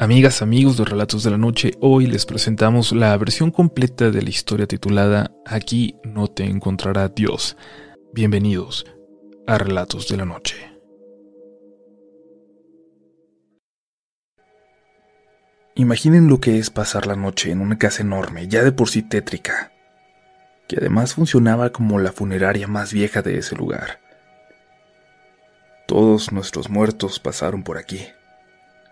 Amigas, amigos de Relatos de la Noche, hoy les presentamos la versión completa de la historia titulada Aquí no te encontrará Dios. Bienvenidos a Relatos de la Noche. Imaginen lo que es pasar la noche en una casa enorme, ya de por sí tétrica, que además funcionaba como la funeraria más vieja de ese lugar. Todos nuestros muertos pasaron por aquí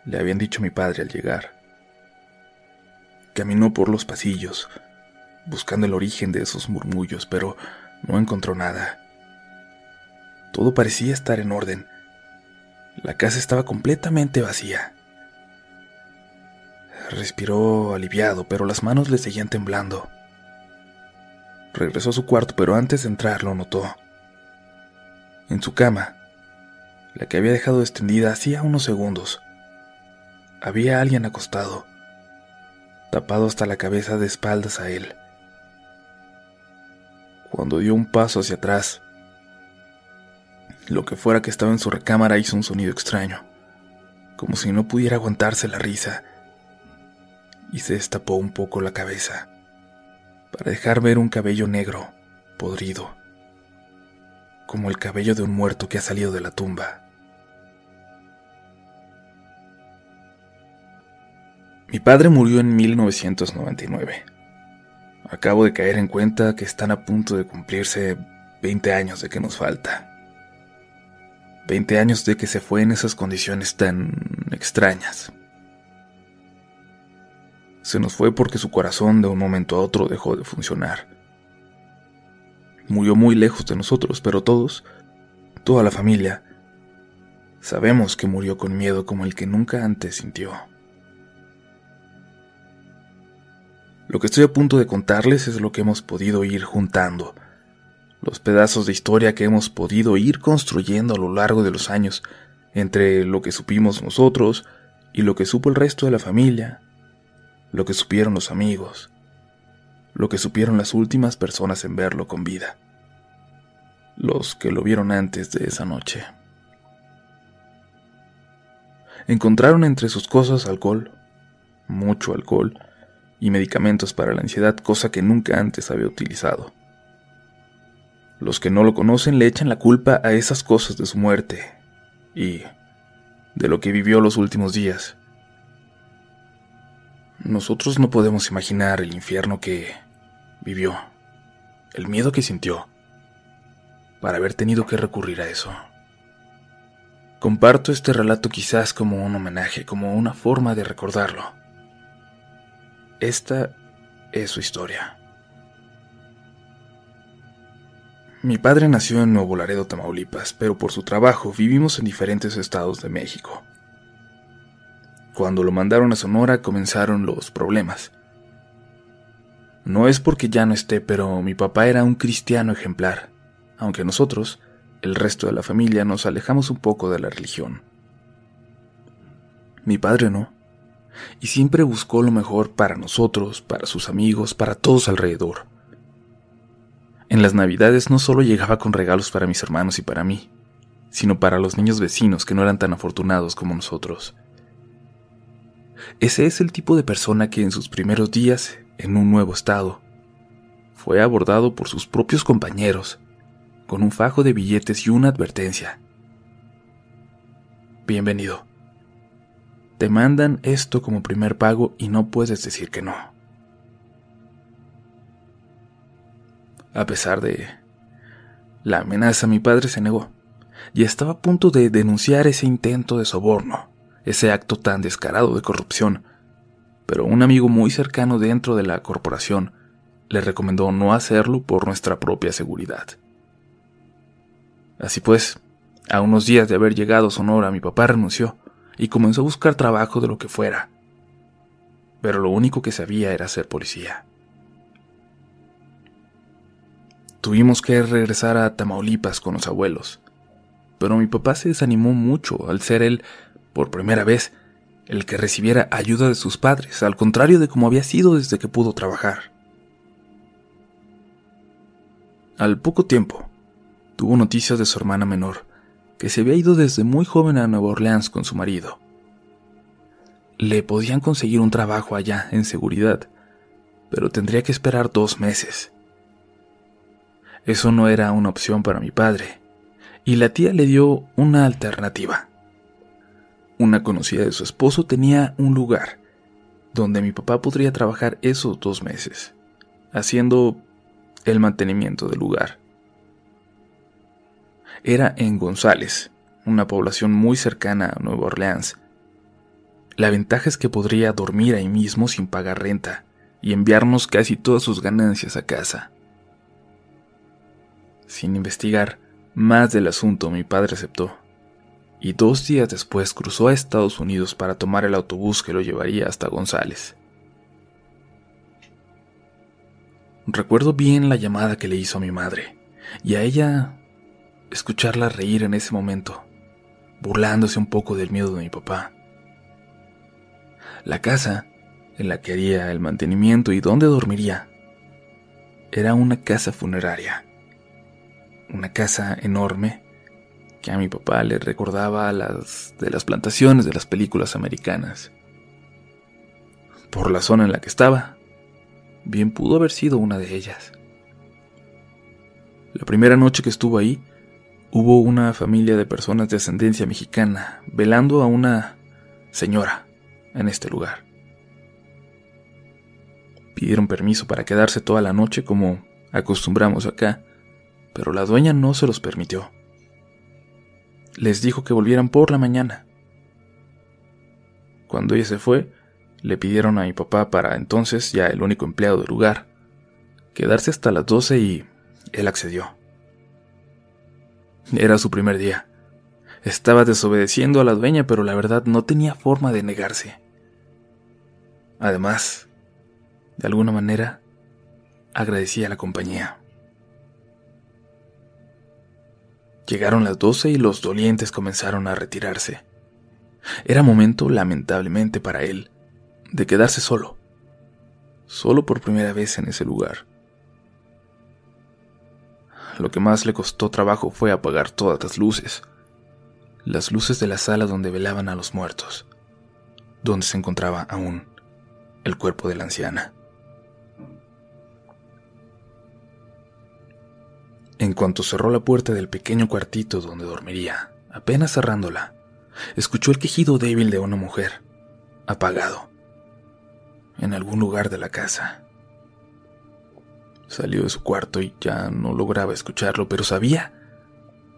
le habían dicho mi padre al llegar. Caminó por los pasillos, buscando el origen de esos murmullos, pero no encontró nada. Todo parecía estar en orden. La casa estaba completamente vacía. Respiró aliviado, pero las manos le seguían temblando. Regresó a su cuarto, pero antes de entrar lo notó. En su cama, la que había dejado extendida hacía unos segundos, había alguien acostado, tapado hasta la cabeza de espaldas a él. Cuando dio un paso hacia atrás, lo que fuera que estaba en su recámara hizo un sonido extraño, como si no pudiera aguantarse la risa, y se destapó un poco la cabeza, para dejar ver un cabello negro, podrido, como el cabello de un muerto que ha salido de la tumba. Mi padre murió en 1999. Acabo de caer en cuenta que están a punto de cumplirse 20 años de que nos falta. 20 años de que se fue en esas condiciones tan extrañas. Se nos fue porque su corazón de un momento a otro dejó de funcionar. Murió muy lejos de nosotros, pero todos, toda la familia, sabemos que murió con miedo como el que nunca antes sintió. Lo que estoy a punto de contarles es lo que hemos podido ir juntando, los pedazos de historia que hemos podido ir construyendo a lo largo de los años, entre lo que supimos nosotros y lo que supo el resto de la familia, lo que supieron los amigos, lo que supieron las últimas personas en verlo con vida, los que lo vieron antes de esa noche. Encontraron entre sus cosas alcohol, mucho alcohol, y medicamentos para la ansiedad, cosa que nunca antes había utilizado. Los que no lo conocen le echan la culpa a esas cosas de su muerte y de lo que vivió los últimos días. Nosotros no podemos imaginar el infierno que vivió, el miedo que sintió, para haber tenido que recurrir a eso. Comparto este relato quizás como un homenaje, como una forma de recordarlo esta es su historia. Mi padre nació en Nuevo Laredo, Tamaulipas, pero por su trabajo vivimos en diferentes estados de México. Cuando lo mandaron a Sonora comenzaron los problemas. No es porque ya no esté, pero mi papá era un cristiano ejemplar, aunque nosotros, el resto de la familia, nos alejamos un poco de la religión. Mi padre no y siempre buscó lo mejor para nosotros, para sus amigos, para todos alrededor. En las navidades no solo llegaba con regalos para mis hermanos y para mí, sino para los niños vecinos que no eran tan afortunados como nosotros. Ese es el tipo de persona que en sus primeros días, en un nuevo estado, fue abordado por sus propios compañeros, con un fajo de billetes y una advertencia. Bienvenido. Te mandan esto como primer pago y no puedes decir que no. A pesar de la amenaza, mi padre se negó y estaba a punto de denunciar ese intento de soborno, ese acto tan descarado de corrupción, pero un amigo muy cercano dentro de la corporación le recomendó no hacerlo por nuestra propia seguridad. Así pues, a unos días de haber llegado a Sonora, mi papá renunció y comenzó a buscar trabajo de lo que fuera. Pero lo único que sabía era ser policía. Tuvimos que regresar a Tamaulipas con los abuelos, pero mi papá se desanimó mucho al ser él, por primera vez, el que recibiera ayuda de sus padres, al contrario de como había sido desde que pudo trabajar. Al poco tiempo, tuvo noticias de su hermana menor, que se había ido desde muy joven a Nueva Orleans con su marido. le podían conseguir un trabajo allá en seguridad, pero tendría que esperar dos meses. Eso no era una opción para mi padre, y la tía le dio una alternativa. Una conocida de su esposo tenía un lugar donde mi papá podría trabajar esos dos meses, haciendo el mantenimiento del lugar. Era en González, una población muy cercana a Nueva Orleans. La ventaja es que podría dormir ahí mismo sin pagar renta y enviarnos casi todas sus ganancias a casa. Sin investigar más del asunto, mi padre aceptó, y dos días después cruzó a Estados Unidos para tomar el autobús que lo llevaría hasta González. Recuerdo bien la llamada que le hizo a mi madre, y a ella escucharla reír en ese momento, burlándose un poco del miedo de mi papá. La casa en la que haría el mantenimiento y donde dormiría era una casa funeraria, una casa enorme que a mi papá le recordaba las de las plantaciones de las películas americanas. Por la zona en la que estaba, bien pudo haber sido una de ellas. La primera noche que estuvo ahí, hubo una familia de personas de ascendencia mexicana velando a una señora en este lugar. Pidieron permiso para quedarse toda la noche como acostumbramos acá, pero la dueña no se los permitió. Les dijo que volvieran por la mañana. Cuando ella se fue, le pidieron a mi papá, para entonces ya el único empleado del lugar, quedarse hasta las 12 y él accedió. Era su primer día. Estaba desobedeciendo a la dueña, pero la verdad no tenía forma de negarse. Además, de alguna manera, agradecía la compañía. Llegaron las doce y los dolientes comenzaron a retirarse. Era momento, lamentablemente para él, de quedarse solo, solo por primera vez en ese lugar. Lo que más le costó trabajo fue apagar todas las luces, las luces de la sala donde velaban a los muertos, donde se encontraba aún el cuerpo de la anciana. En cuanto cerró la puerta del pequeño cuartito donde dormiría, apenas cerrándola, escuchó el quejido débil de una mujer, apagado, en algún lugar de la casa. Salió de su cuarto y ya no lograba escucharlo, pero sabía,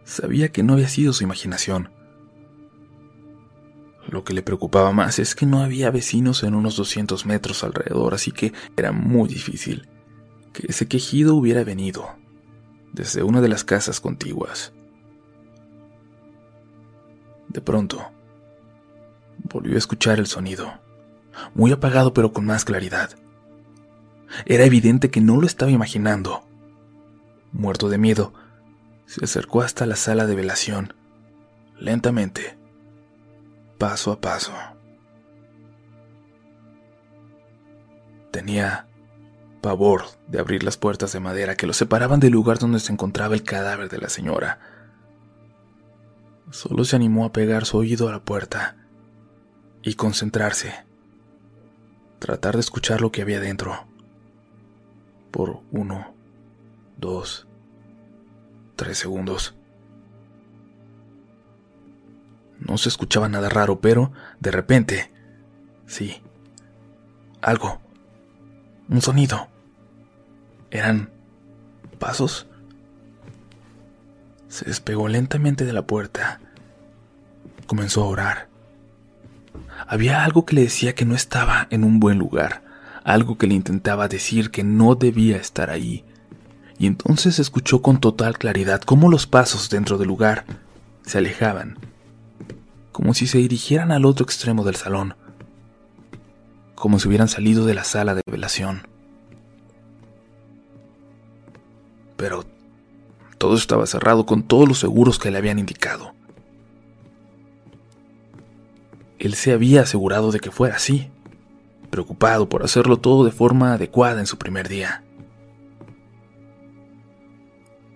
sabía que no había sido su imaginación. Lo que le preocupaba más es que no había vecinos en unos 200 metros alrededor, así que era muy difícil que ese quejido hubiera venido desde una de las casas contiguas. De pronto, volvió a escuchar el sonido muy apagado pero con más claridad. Era evidente que no lo estaba imaginando. Muerto de miedo, se acercó hasta la sala de velación, lentamente, paso a paso. Tenía pavor de abrir las puertas de madera que lo separaban del lugar donde se encontraba el cadáver de la señora. Solo se animó a pegar su oído a la puerta y concentrarse tratar de escuchar lo que había dentro. Por uno, dos, tres segundos. No se escuchaba nada raro, pero de repente, sí, algo, un sonido. Eran pasos. Se despegó lentamente de la puerta. Comenzó a orar. Había algo que le decía que no estaba en un buen lugar, algo que le intentaba decir que no debía estar ahí. Y entonces escuchó con total claridad cómo los pasos dentro del lugar se alejaban, como si se dirigieran al otro extremo del salón, como si hubieran salido de la sala de velación. Pero todo estaba cerrado con todos los seguros que le habían indicado. Él se había asegurado de que fuera así, preocupado por hacerlo todo de forma adecuada en su primer día.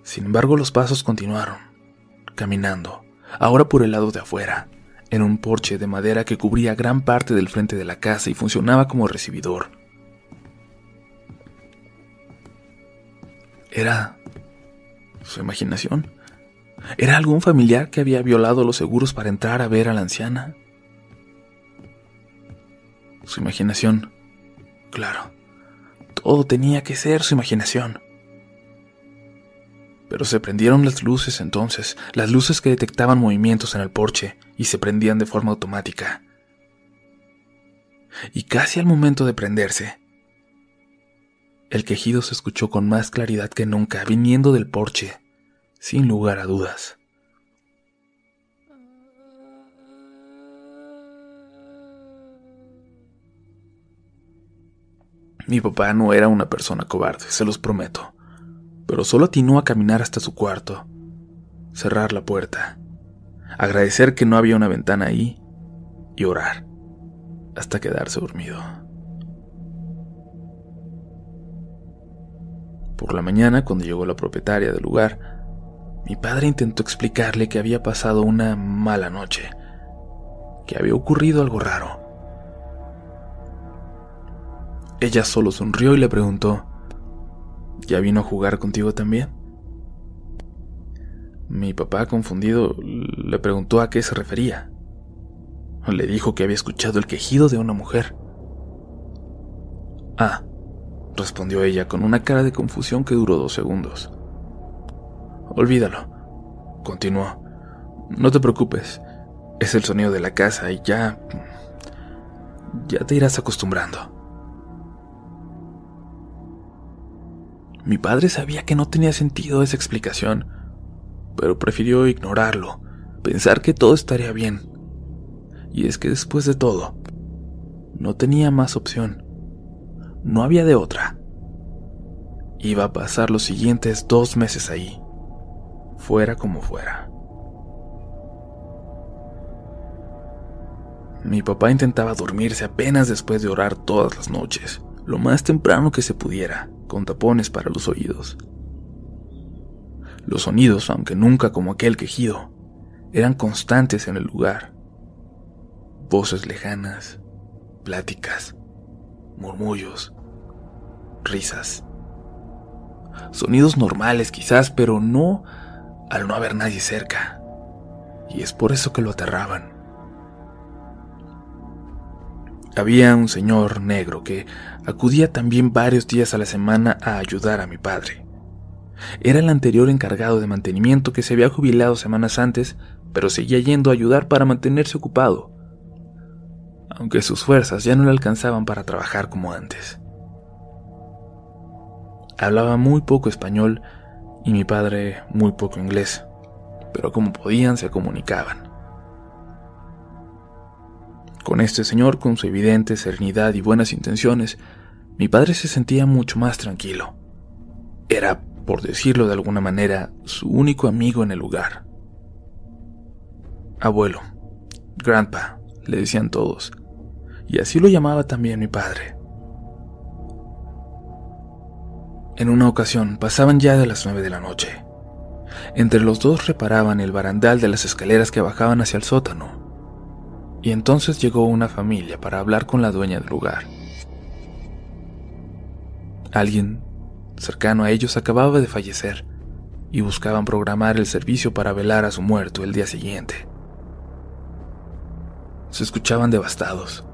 Sin embargo, los pasos continuaron, caminando, ahora por el lado de afuera, en un porche de madera que cubría gran parte del frente de la casa y funcionaba como recibidor. Era su imaginación. ¿Era algún familiar que había violado los seguros para entrar a ver a la anciana? Su imaginación. Claro. Todo tenía que ser su imaginación. Pero se prendieron las luces entonces, las luces que detectaban movimientos en el porche y se prendían de forma automática. Y casi al momento de prenderse, el quejido se escuchó con más claridad que nunca, viniendo del porche, sin lugar a dudas. Mi papá no era una persona cobarde, se los prometo pero solo atinó a caminar hasta su cuarto, cerrar la puerta, agradecer que no había una ventana ahí y orar hasta quedarse dormido. Por la mañana, cuando llegó la propietaria del lugar, mi padre intentó explicarle que había pasado una mala noche, que había ocurrido algo raro. Ella solo sonrió y le preguntó, ¿Ya vino a jugar contigo también? Mi papá, confundido, le preguntó a qué se refería. Le dijo que había escuchado el quejido de una mujer. Ah, respondió ella con una cara de confusión que duró dos segundos. Olvídalo, continuó. No te preocupes, es el sonido de la casa y ya... ya te irás acostumbrando. Mi padre sabía que no tenía sentido esa explicación, pero prefirió ignorarlo, pensar que todo estaría bien. Y es que después de todo, no tenía más opción. No había de otra. Iba a pasar los siguientes dos meses ahí, fuera como fuera. Mi papá intentaba dormirse apenas después de orar todas las noches, lo más temprano que se pudiera con tapones para los oídos. Los sonidos, aunque nunca como aquel quejido, eran constantes en el lugar. Voces lejanas, pláticas, murmullos, risas. Sonidos normales quizás, pero no al no haber nadie cerca. Y es por eso que lo aterraban. Había un señor negro que acudía también varios días a la semana a ayudar a mi padre. Era el anterior encargado de mantenimiento que se había jubilado semanas antes, pero seguía yendo a ayudar para mantenerse ocupado, aunque sus fuerzas ya no le alcanzaban para trabajar como antes. Hablaba muy poco español y mi padre muy poco inglés, pero como podían se comunicaban. Con este señor, con su evidente serenidad y buenas intenciones, mi padre se sentía mucho más tranquilo. Era, por decirlo de alguna manera, su único amigo en el lugar. Abuelo, grandpa, le decían todos, y así lo llamaba también mi padre. En una ocasión pasaban ya de las nueve de la noche. Entre los dos reparaban el barandal de las escaleras que bajaban hacia el sótano y entonces llegó una familia para hablar con la dueña del lugar. Alguien cercano a ellos acababa de fallecer y buscaban programar el servicio para velar a su muerto el día siguiente. Se escuchaban devastados.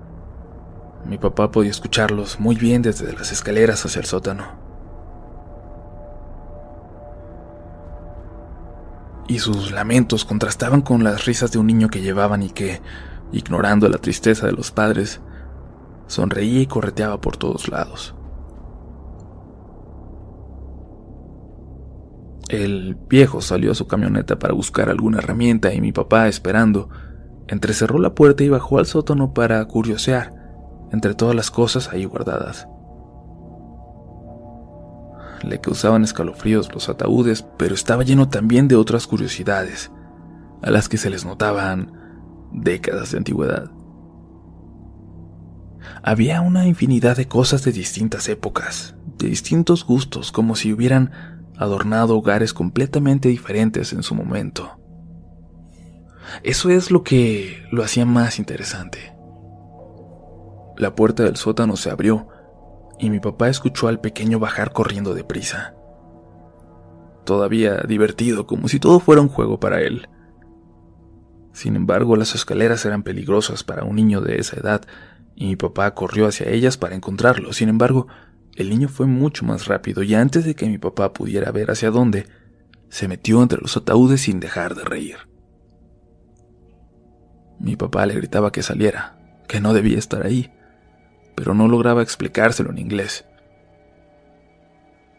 Mi papá podía escucharlos muy bien desde las escaleras hacia el sótano. Y sus lamentos contrastaban con las risas de un niño que llevaban y que, ignorando la tristeza de los padres, sonreía y correteaba por todos lados. El viejo salió a su camioneta para buscar alguna herramienta y mi papá, esperando, entrecerró la puerta y bajó al sótano para curiosear entre todas las cosas ahí guardadas. Le causaban escalofríos los ataúdes, pero estaba lleno también de otras curiosidades, a las que se les notaban décadas de antigüedad. Había una infinidad de cosas de distintas épocas, de distintos gustos, como si hubieran adornado hogares completamente diferentes en su momento. Eso es lo que lo hacía más interesante. La puerta del sótano se abrió y mi papá escuchó al pequeño bajar corriendo deprisa. Todavía divertido, como si todo fuera un juego para él. Sin embargo, las escaleras eran peligrosas para un niño de esa edad y mi papá corrió hacia ellas para encontrarlo. Sin embargo, el niño fue mucho más rápido y antes de que mi papá pudiera ver hacia dónde, se metió entre los ataúdes sin dejar de reír. Mi papá le gritaba que saliera, que no debía estar ahí, pero no lograba explicárselo en inglés.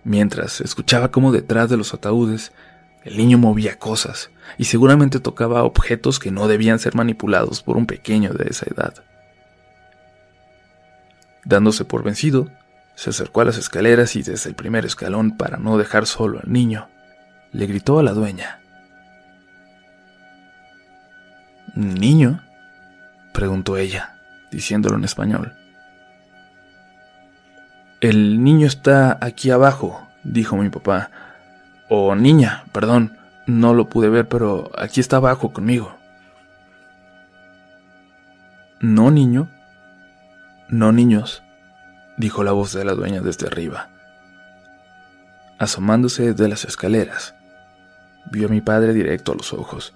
Mientras escuchaba cómo detrás de los ataúdes el niño movía cosas y seguramente tocaba objetos que no debían ser manipulados por un pequeño de esa edad. Dándose por vencido, se acercó a las escaleras y desde el primer escalón, para no dejar solo al niño, le gritó a la dueña. ¿Niño? preguntó ella, diciéndolo en español. El niño está aquí abajo, dijo mi papá. O niña, perdón, no lo pude ver, pero aquí está abajo conmigo. ¿No, niño? No, niños, dijo la voz de la dueña desde arriba. Asomándose de las escaleras, vio a mi padre directo a los ojos.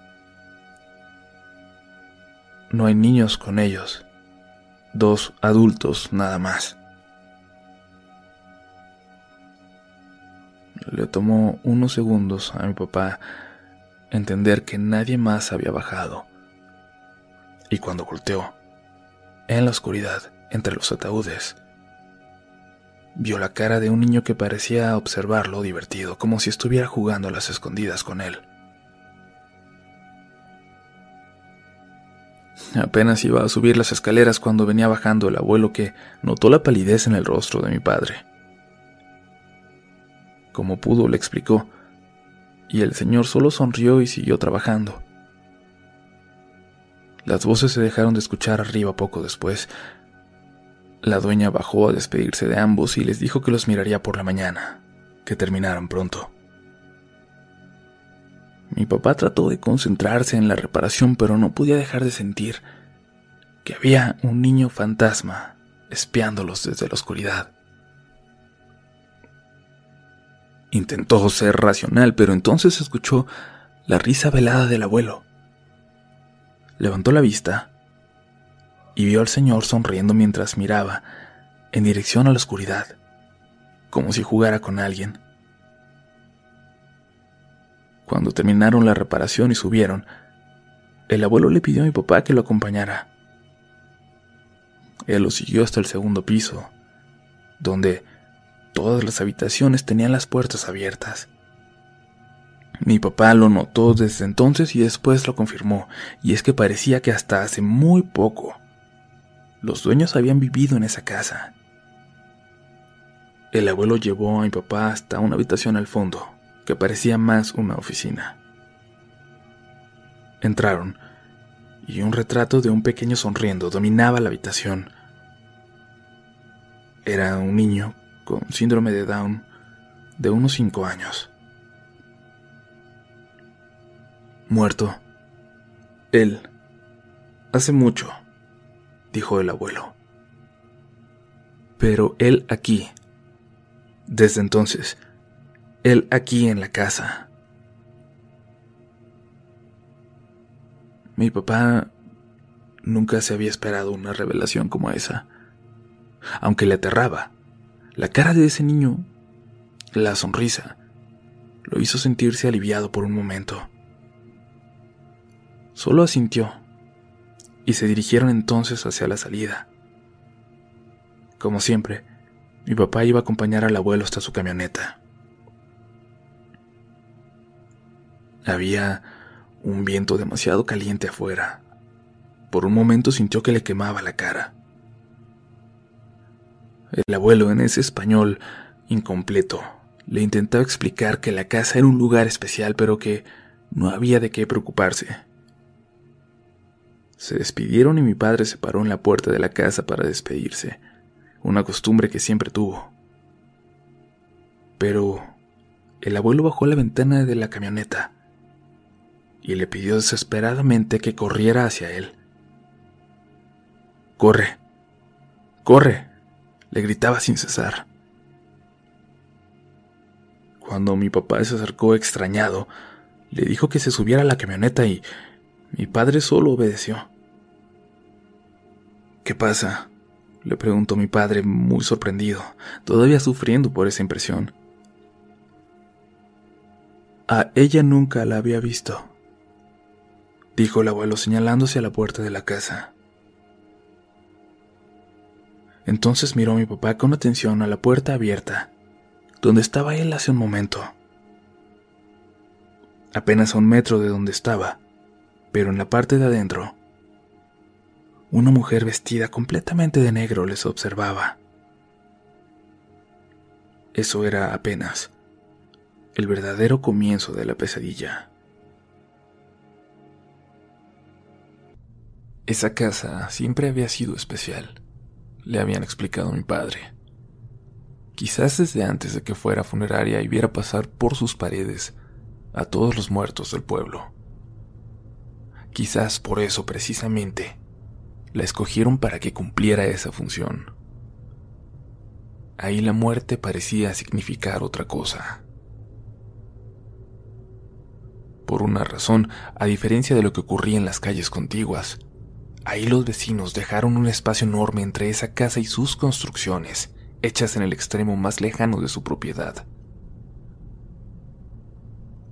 No hay niños con ellos, dos adultos nada más. Le tomó unos segundos a mi papá entender que nadie más había bajado. Y cuando volteó, en la oscuridad, entre los ataúdes, vio la cara de un niño que parecía observarlo divertido, como si estuviera jugando a las escondidas con él. Apenas iba a subir las escaleras cuando venía bajando el abuelo que notó la palidez en el rostro de mi padre. Como pudo le explicó, y el señor solo sonrió y siguió trabajando. Las voces se dejaron de escuchar arriba poco después, la dueña bajó a despedirse de ambos y les dijo que los miraría por la mañana, que terminaran pronto. Mi papá trató de concentrarse en la reparación, pero no podía dejar de sentir que había un niño fantasma espiándolos desde la oscuridad. Intentó ser racional, pero entonces escuchó la risa velada del abuelo. Levantó la vista y vio al señor sonriendo mientras miraba en dirección a la oscuridad, como si jugara con alguien. Cuando terminaron la reparación y subieron, el abuelo le pidió a mi papá que lo acompañara. Él lo siguió hasta el segundo piso, donde todas las habitaciones tenían las puertas abiertas. Mi papá lo notó desde entonces y después lo confirmó, y es que parecía que hasta hace muy poco los dueños habían vivido en esa casa. El abuelo llevó a mi papá hasta una habitación al fondo, que parecía más una oficina. Entraron, y un retrato de un pequeño sonriendo dominaba la habitación. Era un niño con síndrome de Down de unos cinco años. Muerto. Él. Hace mucho dijo el abuelo. Pero él aquí, desde entonces, él aquí en la casa. Mi papá nunca se había esperado una revelación como esa. Aunque le aterraba, la cara de ese niño, la sonrisa, lo hizo sentirse aliviado por un momento. Solo asintió y se dirigieron entonces hacia la salida. Como siempre, mi papá iba a acompañar al abuelo hasta su camioneta. Había un viento demasiado caliente afuera. Por un momento sintió que le quemaba la cara. El abuelo, en ese español incompleto, le intentaba explicar que la casa era un lugar especial, pero que no había de qué preocuparse. Se despidieron y mi padre se paró en la puerta de la casa para despedirse, una costumbre que siempre tuvo. Pero el abuelo bajó la ventana de la camioneta y le pidió desesperadamente que corriera hacia él. Corre, corre, le gritaba sin cesar. Cuando mi papá se acercó extrañado, le dijo que se subiera a la camioneta y mi padre solo obedeció. ¿Qué pasa? le preguntó mi padre muy sorprendido, todavía sufriendo por esa impresión. A ella nunca la había visto, dijo el abuelo señalándose a la puerta de la casa. Entonces miró a mi papá con atención a la puerta abierta, donde estaba él hace un momento. Apenas a un metro de donde estaba, pero en la parte de adentro, una mujer vestida completamente de negro les observaba. Eso era apenas el verdadero comienzo de la pesadilla. Esa casa siempre había sido especial, le habían explicado mi padre. Quizás desde antes de que fuera funeraria y viera pasar por sus paredes a todos los muertos del pueblo. Quizás por eso precisamente la escogieron para que cumpliera esa función. Ahí la muerte parecía significar otra cosa. Por una razón, a diferencia de lo que ocurría en las calles contiguas, ahí los vecinos dejaron un espacio enorme entre esa casa y sus construcciones, hechas en el extremo más lejano de su propiedad.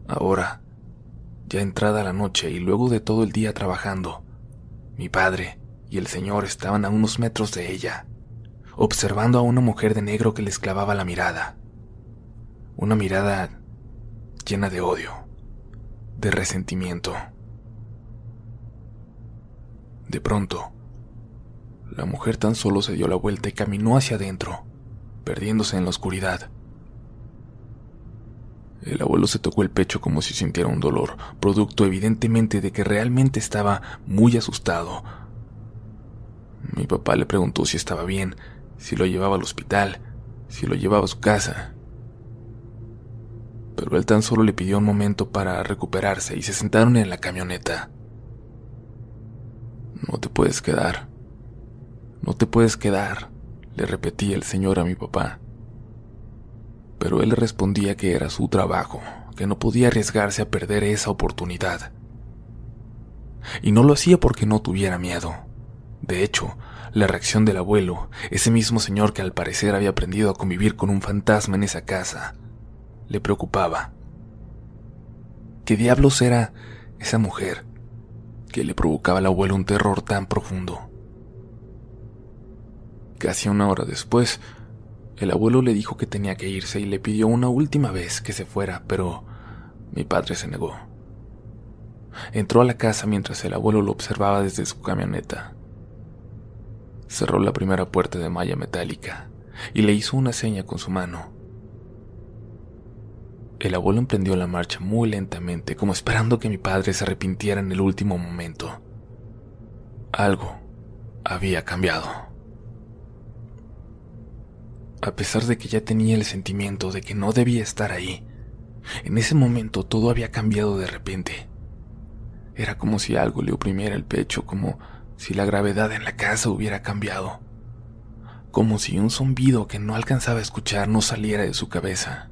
Ahora, ya entrada la noche y luego de todo el día trabajando, mi padre y el señor estaban a unos metros de ella, observando a una mujer de negro que les clavaba la mirada. Una mirada llena de odio de resentimiento. De pronto, la mujer tan solo se dio la vuelta y caminó hacia adentro, perdiéndose en la oscuridad. El abuelo se tocó el pecho como si sintiera un dolor, producto evidentemente de que realmente estaba muy asustado. Mi papá le preguntó si estaba bien, si lo llevaba al hospital, si lo llevaba a su casa pero él tan solo le pidió un momento para recuperarse y se sentaron en la camioneta. No te puedes quedar. No te puedes quedar, le repetía el señor a mi papá. Pero él respondía que era su trabajo, que no podía arriesgarse a perder esa oportunidad. Y no lo hacía porque no tuviera miedo. De hecho, la reacción del abuelo, ese mismo señor que al parecer había aprendido a convivir con un fantasma en esa casa, le preocupaba. ¿Qué diablos era esa mujer que le provocaba al abuelo un terror tan profundo? Casi una hora después, el abuelo le dijo que tenía que irse y le pidió una última vez que se fuera, pero mi padre se negó. Entró a la casa mientras el abuelo lo observaba desde su camioneta. Cerró la primera puerta de malla metálica y le hizo una seña con su mano. El abuelo emprendió la marcha muy lentamente, como esperando que mi padre se arrepintiera en el último momento. Algo había cambiado. A pesar de que ya tenía el sentimiento de que no debía estar ahí, en ese momento todo había cambiado de repente. Era como si algo le oprimiera el pecho, como si la gravedad en la casa hubiera cambiado, como si un zumbido que no alcanzaba a escuchar no saliera de su cabeza.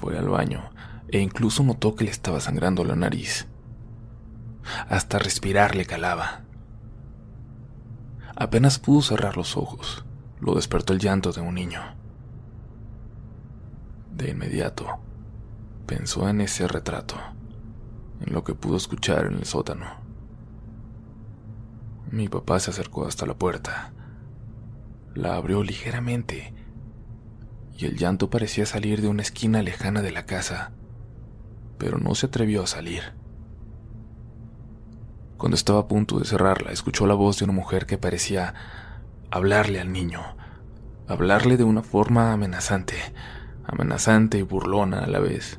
Fue al baño e incluso notó que le estaba sangrando la nariz. Hasta respirar le calaba. Apenas pudo cerrar los ojos, lo despertó el llanto de un niño. De inmediato, pensó en ese retrato, en lo que pudo escuchar en el sótano. Mi papá se acercó hasta la puerta. La abrió ligeramente y el llanto parecía salir de una esquina lejana de la casa, pero no se atrevió a salir. Cuando estaba a punto de cerrarla, escuchó la voz de una mujer que parecía hablarle al niño, hablarle de una forma amenazante, amenazante y burlona a la vez.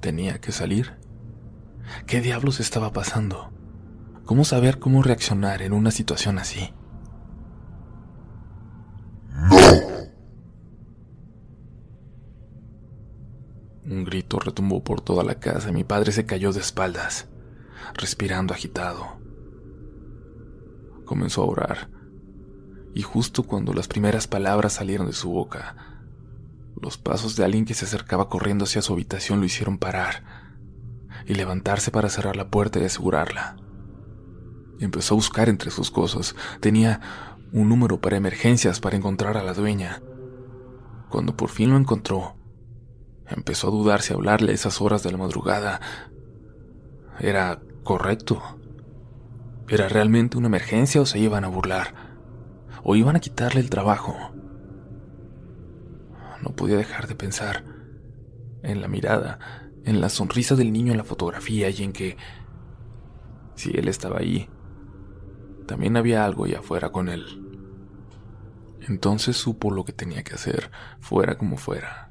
¿Tenía que salir? ¿Qué diablos estaba pasando? ¿Cómo saber cómo reaccionar en una situación así? Un grito retumbó por toda la casa y mi padre se cayó de espaldas, respirando agitado. Comenzó a orar, y justo cuando las primeras palabras salieron de su boca, los pasos de alguien que se acercaba corriendo hacia su habitación lo hicieron parar y levantarse para cerrar la puerta y asegurarla. Empezó a buscar entre sus cosas. Tenía un número para emergencias para encontrar a la dueña. Cuando por fin lo encontró, Empezó a dudar si hablarle a esas horas de la madrugada era correcto. ¿Era realmente una emergencia o se iban a burlar? ¿O iban a quitarle el trabajo? No podía dejar de pensar en la mirada, en la sonrisa del niño en la fotografía y en que, si él estaba ahí, también había algo allá afuera con él. Entonces supo lo que tenía que hacer, fuera como fuera.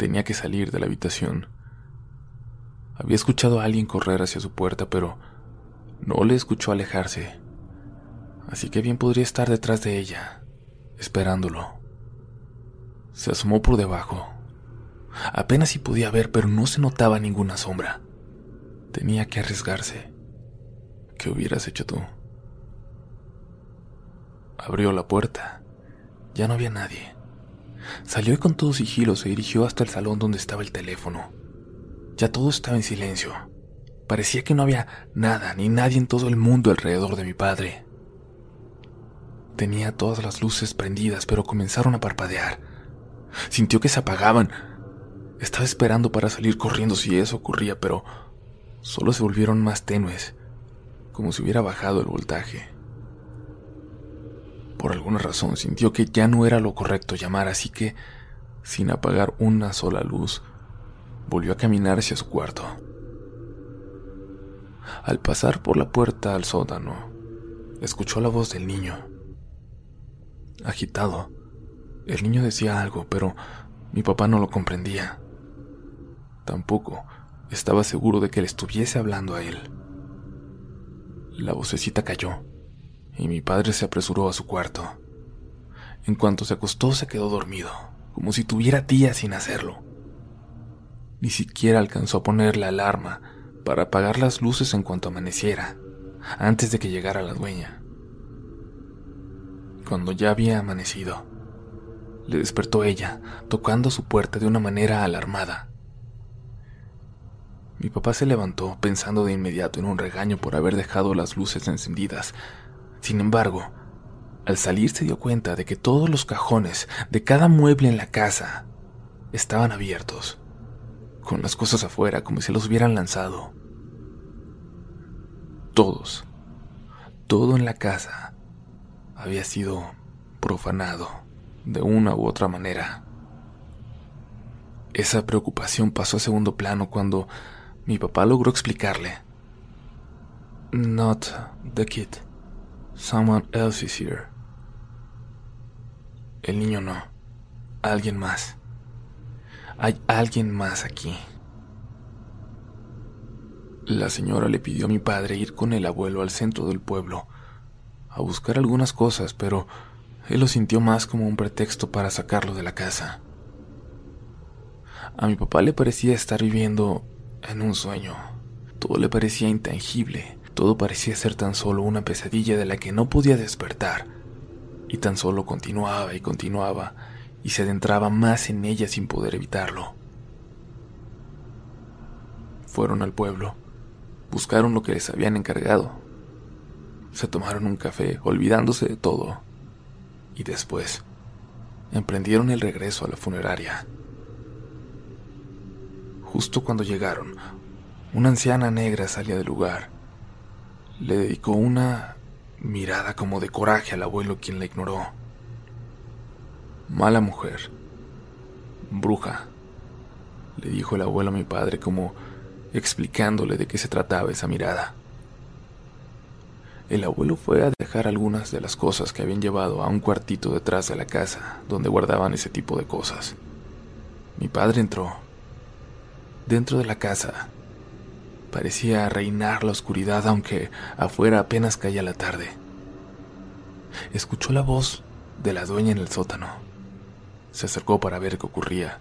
Tenía que salir de la habitación. Había escuchado a alguien correr hacia su puerta, pero no le escuchó alejarse. Así que bien podría estar detrás de ella, esperándolo. Se asomó por debajo. Apenas si podía ver, pero no se notaba ninguna sombra. Tenía que arriesgarse. ¿Qué hubieras hecho tú? Abrió la puerta. Ya no había nadie. Salió y con todo sigilo se dirigió hasta el salón donde estaba el teléfono. Ya todo estaba en silencio. Parecía que no había nada ni nadie en todo el mundo alrededor de mi padre. Tenía todas las luces prendidas, pero comenzaron a parpadear. Sintió que se apagaban. Estaba esperando para salir corriendo si eso ocurría, pero solo se volvieron más tenues, como si hubiera bajado el voltaje. Por alguna razón sintió que ya no era lo correcto llamar, así que, sin apagar una sola luz, volvió a caminar hacia su cuarto. Al pasar por la puerta al sótano, escuchó la voz del niño. Agitado, el niño decía algo, pero mi papá no lo comprendía. Tampoco estaba seguro de que le estuviese hablando a él. La vocecita cayó y mi padre se apresuró a su cuarto. En cuanto se acostó se quedó dormido, como si tuviera días sin hacerlo. Ni siquiera alcanzó a poner la alarma para apagar las luces en cuanto amaneciera, antes de que llegara la dueña. Cuando ya había amanecido, le despertó ella, tocando su puerta de una manera alarmada. Mi papá se levantó pensando de inmediato en un regaño por haber dejado las luces encendidas, sin embargo, al salir se dio cuenta de que todos los cajones de cada mueble en la casa estaban abiertos, con las cosas afuera como si los hubieran lanzado. Todos, todo en la casa había sido profanado de una u otra manera. Esa preocupación pasó a segundo plano cuando mi papá logró explicarle. Not the kid. Someone else is here. El niño no. Alguien más. Hay alguien más aquí. La señora le pidió a mi padre ir con el abuelo al centro del pueblo a buscar algunas cosas, pero él lo sintió más como un pretexto para sacarlo de la casa. A mi papá le parecía estar viviendo en un sueño. Todo le parecía intangible, todo parecía ser tan solo una pesadilla de la que no podía despertar, y tan solo continuaba y continuaba, y se adentraba más en ella sin poder evitarlo. Fueron al pueblo, buscaron lo que les habían encargado, se tomaron un café, olvidándose de todo, y después emprendieron el regreso a la funeraria. Justo cuando llegaron, una anciana negra salía del lugar le dedicó una mirada como de coraje al abuelo quien la ignoró. Mala mujer. Bruja. Le dijo el abuelo a mi padre como explicándole de qué se trataba esa mirada. El abuelo fue a dejar algunas de las cosas que habían llevado a un cuartito detrás de la casa donde guardaban ese tipo de cosas. Mi padre entró. Dentro de la casa Parecía reinar la oscuridad aunque afuera apenas caía la tarde. Escuchó la voz de la dueña en el sótano. Se acercó para ver qué ocurría.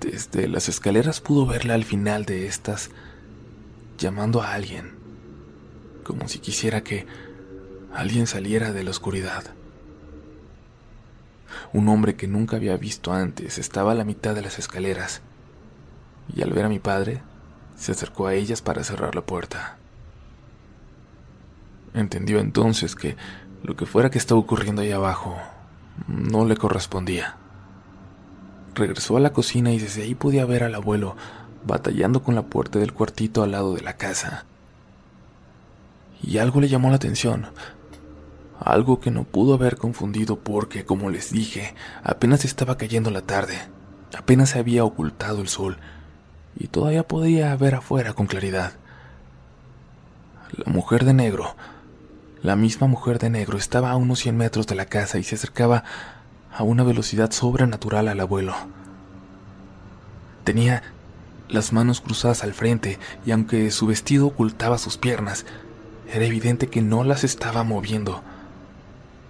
Desde las escaleras pudo verla al final de estas, llamando a alguien, como si quisiera que alguien saliera de la oscuridad. Un hombre que nunca había visto antes estaba a la mitad de las escaleras, y al ver a mi padre, se acercó a ellas para cerrar la puerta. Entendió entonces que lo que fuera que estaba ocurriendo ahí abajo no le correspondía. Regresó a la cocina y desde ahí podía ver al abuelo batallando con la puerta del cuartito al lado de la casa. Y algo le llamó la atención, algo que no pudo haber confundido porque, como les dije, apenas estaba cayendo la tarde, apenas se había ocultado el sol y todavía podía ver afuera con claridad. La mujer de negro la misma mujer de negro estaba a unos 100 metros de la casa y se acercaba a una velocidad sobrenatural al abuelo. Tenía las manos cruzadas al frente y aunque su vestido ocultaba sus piernas, era evidente que no las estaba moviendo,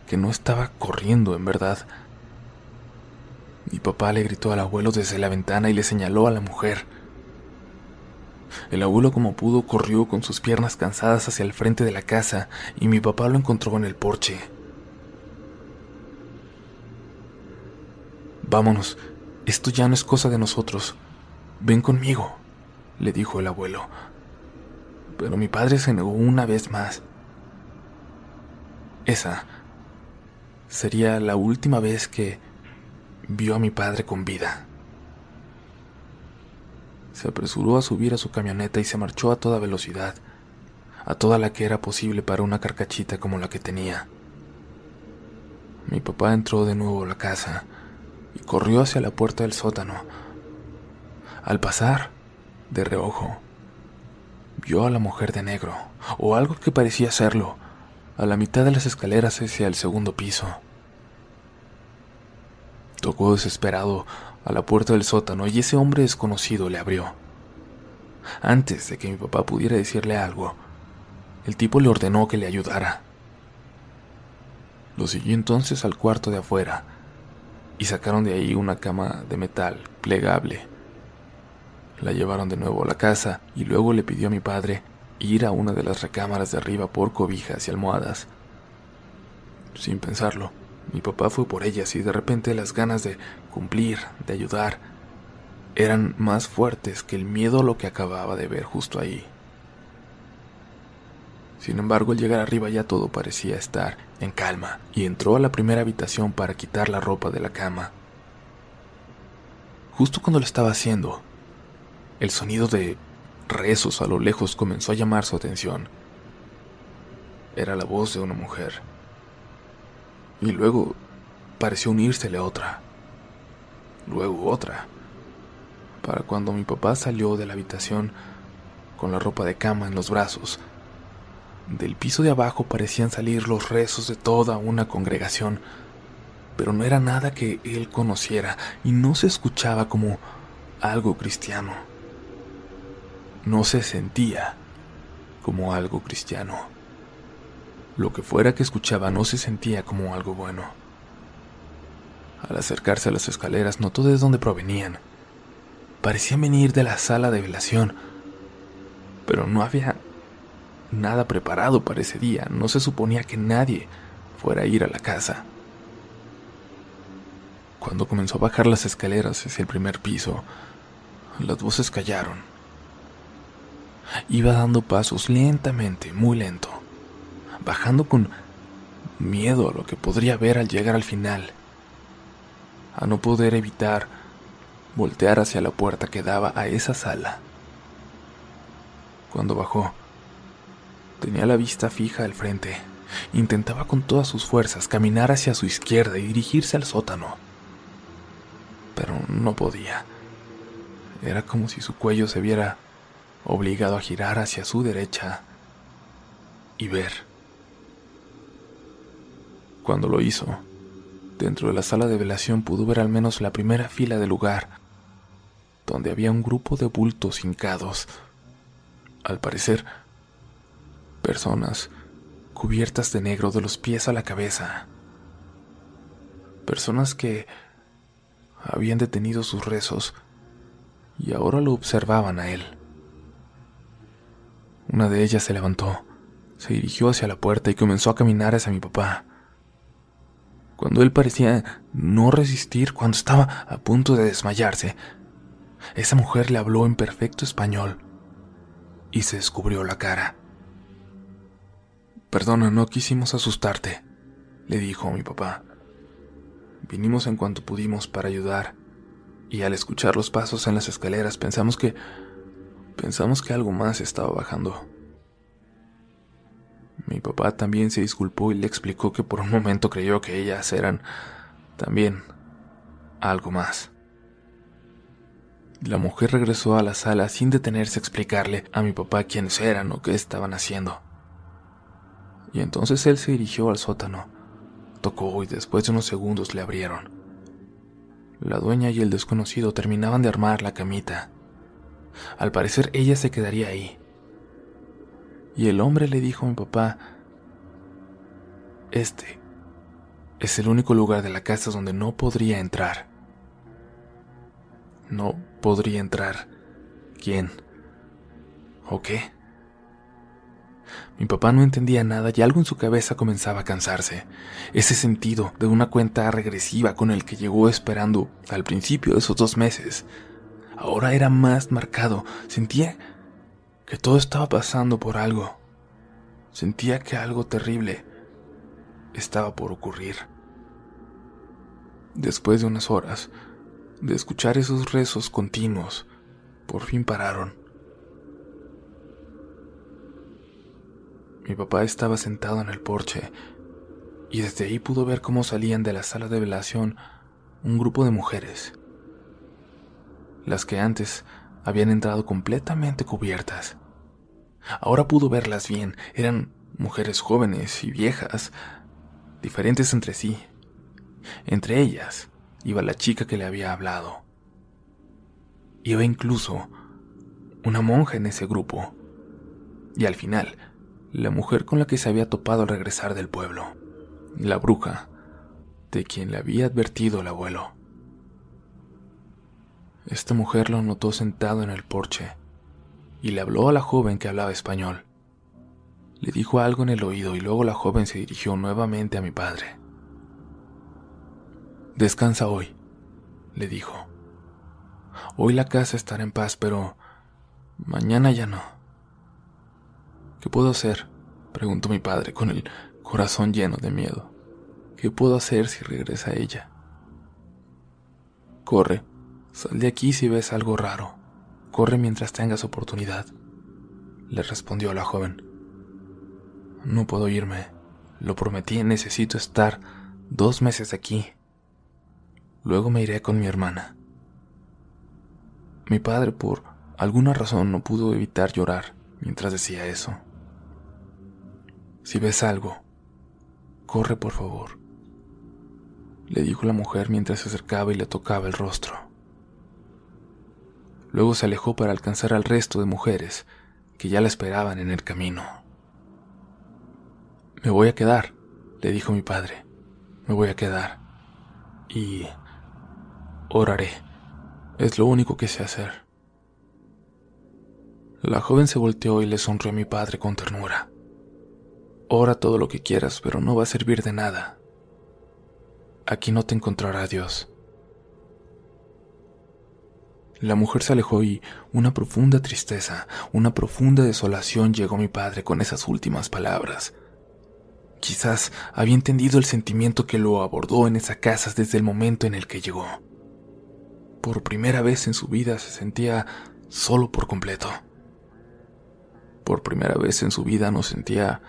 que no estaba corriendo en verdad. Mi papá le gritó al abuelo desde la ventana y le señaló a la mujer. El abuelo como pudo corrió con sus piernas cansadas hacia el frente de la casa y mi papá lo encontró en el porche. Vámonos, esto ya no es cosa de nosotros. Ven conmigo, le dijo el abuelo. Pero mi padre se negó una vez más. Esa sería la última vez que vio a mi padre con vida. Se apresuró a subir a su camioneta y se marchó a toda velocidad, a toda la que era posible para una carcachita como la que tenía. Mi papá entró de nuevo a la casa y corrió hacia la puerta del sótano. Al pasar, de reojo, vio a la mujer de negro, o algo que parecía serlo, a la mitad de las escaleras hacia el segundo piso. Tocó desesperado a la puerta del sótano y ese hombre desconocido le abrió. Antes de que mi papá pudiera decirle algo, el tipo le ordenó que le ayudara. Lo siguió entonces al cuarto de afuera y sacaron de ahí una cama de metal plegable. La llevaron de nuevo a la casa y luego le pidió a mi padre ir a una de las recámaras de arriba por cobijas y almohadas. Sin pensarlo, mi papá fue por ellas y de repente las ganas de cumplir, de ayudar, eran más fuertes que el miedo a lo que acababa de ver justo ahí. Sin embargo, al llegar arriba ya todo parecía estar en calma y entró a la primera habitación para quitar la ropa de la cama. Justo cuando lo estaba haciendo, el sonido de rezos a lo lejos comenzó a llamar su atención. Era la voz de una mujer y luego pareció unírsele otra, luego otra, para cuando mi papá salió de la habitación con la ropa de cama en los brazos. Del piso de abajo parecían salir los rezos de toda una congregación, pero no era nada que él conociera y no se escuchaba como algo cristiano. No se sentía como algo cristiano. Lo que fuera que escuchaba no se sentía como algo bueno. Al acercarse a las escaleras notó de dónde provenían. Parecían venir de la sala de velación, pero no había nada preparado para ese día. No se suponía que nadie fuera a ir a la casa. Cuando comenzó a bajar las escaleras hacia el primer piso, las voces callaron. Iba dando pasos lentamente, muy lento bajando con miedo a lo que podría ver al llegar al final, a no poder evitar voltear hacia la puerta que daba a esa sala. Cuando bajó, tenía la vista fija al frente. Intentaba con todas sus fuerzas caminar hacia su izquierda y dirigirse al sótano. Pero no podía. Era como si su cuello se viera obligado a girar hacia su derecha y ver cuando lo hizo, dentro de la sala de velación pudo ver al menos la primera fila del lugar, donde había un grupo de bultos hincados. Al parecer, personas cubiertas de negro de los pies a la cabeza. Personas que habían detenido sus rezos y ahora lo observaban a él. Una de ellas se levantó, se dirigió hacia la puerta y comenzó a caminar hacia mi papá. Cuando él parecía no resistir, cuando estaba a punto de desmayarse, esa mujer le habló en perfecto español y se descubrió la cara. Perdona, no quisimos asustarte, le dijo mi papá. Vinimos en cuanto pudimos para ayudar, y al escuchar los pasos en las escaleras pensamos que pensamos que algo más estaba bajando. Mi papá también se disculpó y le explicó que por un momento creyó que ellas eran también algo más. La mujer regresó a la sala sin detenerse a explicarle a mi papá quiénes eran o qué estaban haciendo. Y entonces él se dirigió al sótano, tocó y después de unos segundos le abrieron. La dueña y el desconocido terminaban de armar la camita. Al parecer ella se quedaría ahí. Y el hombre le dijo a mi papá, este es el único lugar de la casa donde no podría entrar. No podría entrar. ¿Quién? ¿O qué? Mi papá no entendía nada y algo en su cabeza comenzaba a cansarse. Ese sentido de una cuenta regresiva con el que llegó esperando al principio de esos dos meses, ahora era más marcado. Sentía que todo estaba pasando por algo. Sentía que algo terrible estaba por ocurrir. Después de unas horas de escuchar esos rezos continuos, por fin pararon. Mi papá estaba sentado en el porche y desde ahí pudo ver cómo salían de la sala de velación un grupo de mujeres, las que antes habían entrado completamente cubiertas. Ahora pudo verlas bien, eran mujeres jóvenes y viejas, diferentes entre sí. Entre ellas iba la chica que le había hablado. Iba incluso una monja en ese grupo. Y al final, la mujer con la que se había topado al regresar del pueblo, la bruja, de quien le había advertido el abuelo. Esta mujer lo notó sentado en el porche y le habló a la joven que hablaba español. Le dijo algo en el oído y luego la joven se dirigió nuevamente a mi padre. Descansa hoy, le dijo. Hoy la casa estará en paz, pero mañana ya no. ¿Qué puedo hacer? preguntó mi padre con el corazón lleno de miedo. ¿Qué puedo hacer si regresa ella? Corre, sal de aquí si ves algo raro. Corre mientras tengas oportunidad, le respondió la joven. No puedo irme, lo prometí, necesito estar dos meses aquí. Luego me iré con mi hermana. Mi padre, por alguna razón, no pudo evitar llorar mientras decía eso. Si ves algo, corre por favor, le dijo la mujer mientras se acercaba y le tocaba el rostro. Luego se alejó para alcanzar al resto de mujeres que ya la esperaban en el camino. Me voy a quedar, le dijo mi padre. Me voy a quedar. Y oraré. Es lo único que sé hacer. La joven se volteó y le sonrió a mi padre con ternura. Ora todo lo que quieras, pero no va a servir de nada. Aquí no te encontrará Dios. La mujer se alejó y una profunda tristeza, una profunda desolación llegó a mi padre con esas últimas palabras. Quizás había entendido el sentimiento que lo abordó en esa casa desde el momento en el que llegó. Por primera vez en su vida se sentía solo por completo. Por primera vez en su vida no sentía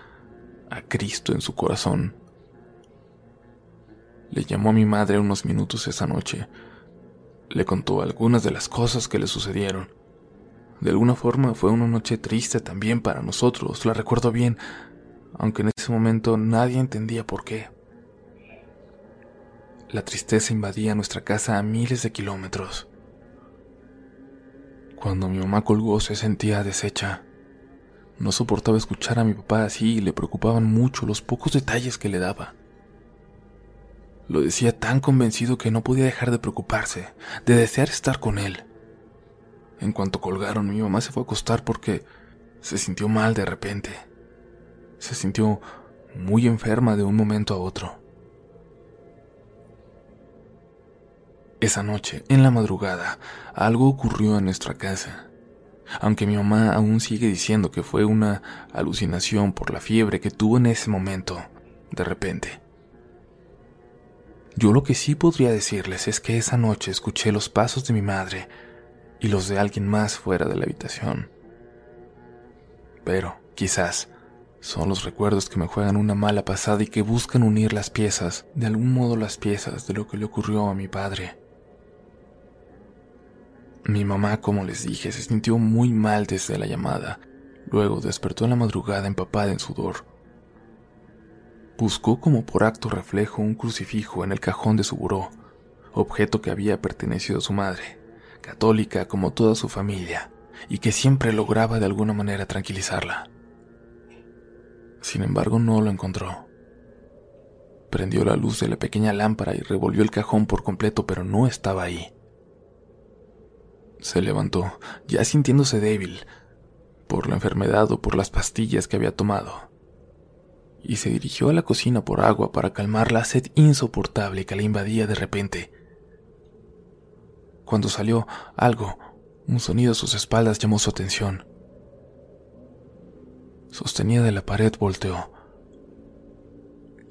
a Cristo en su corazón. Le llamó a mi madre unos minutos esa noche. Le contó algunas de las cosas que le sucedieron. De alguna forma fue una noche triste también para nosotros, la recuerdo bien, aunque en ese momento nadie entendía por qué. La tristeza invadía nuestra casa a miles de kilómetros. Cuando mi mamá colgó se sentía deshecha. No soportaba escuchar a mi papá así y le preocupaban mucho los pocos detalles que le daba. Lo decía tan convencido que no podía dejar de preocuparse, de desear estar con él. En cuanto colgaron, mi mamá se fue a acostar porque se sintió mal de repente. Se sintió muy enferma de un momento a otro. Esa noche, en la madrugada, algo ocurrió en nuestra casa. Aunque mi mamá aún sigue diciendo que fue una alucinación por la fiebre que tuvo en ese momento, de repente. Yo lo que sí podría decirles es que esa noche escuché los pasos de mi madre y los de alguien más fuera de la habitación. Pero, quizás, son los recuerdos que me juegan una mala pasada y que buscan unir las piezas, de algún modo las piezas de lo que le ocurrió a mi padre. Mi mamá, como les dije, se sintió muy mal desde la llamada. Luego despertó en la madrugada empapada en sudor. Buscó como por acto reflejo un crucifijo en el cajón de su buró, objeto que había pertenecido a su madre católica como toda su familia, y que siempre lograba de alguna manera tranquilizarla. Sin embargo, no lo encontró. Prendió la luz de la pequeña lámpara y revolvió el cajón por completo, pero no estaba ahí. Se levantó, ya sintiéndose débil, por la enfermedad o por las pastillas que había tomado, y se dirigió a la cocina por agua para calmar la sed insoportable que le invadía de repente. Cuando salió algo, un sonido a sus espaldas llamó su atención. Sostenida de la pared volteó.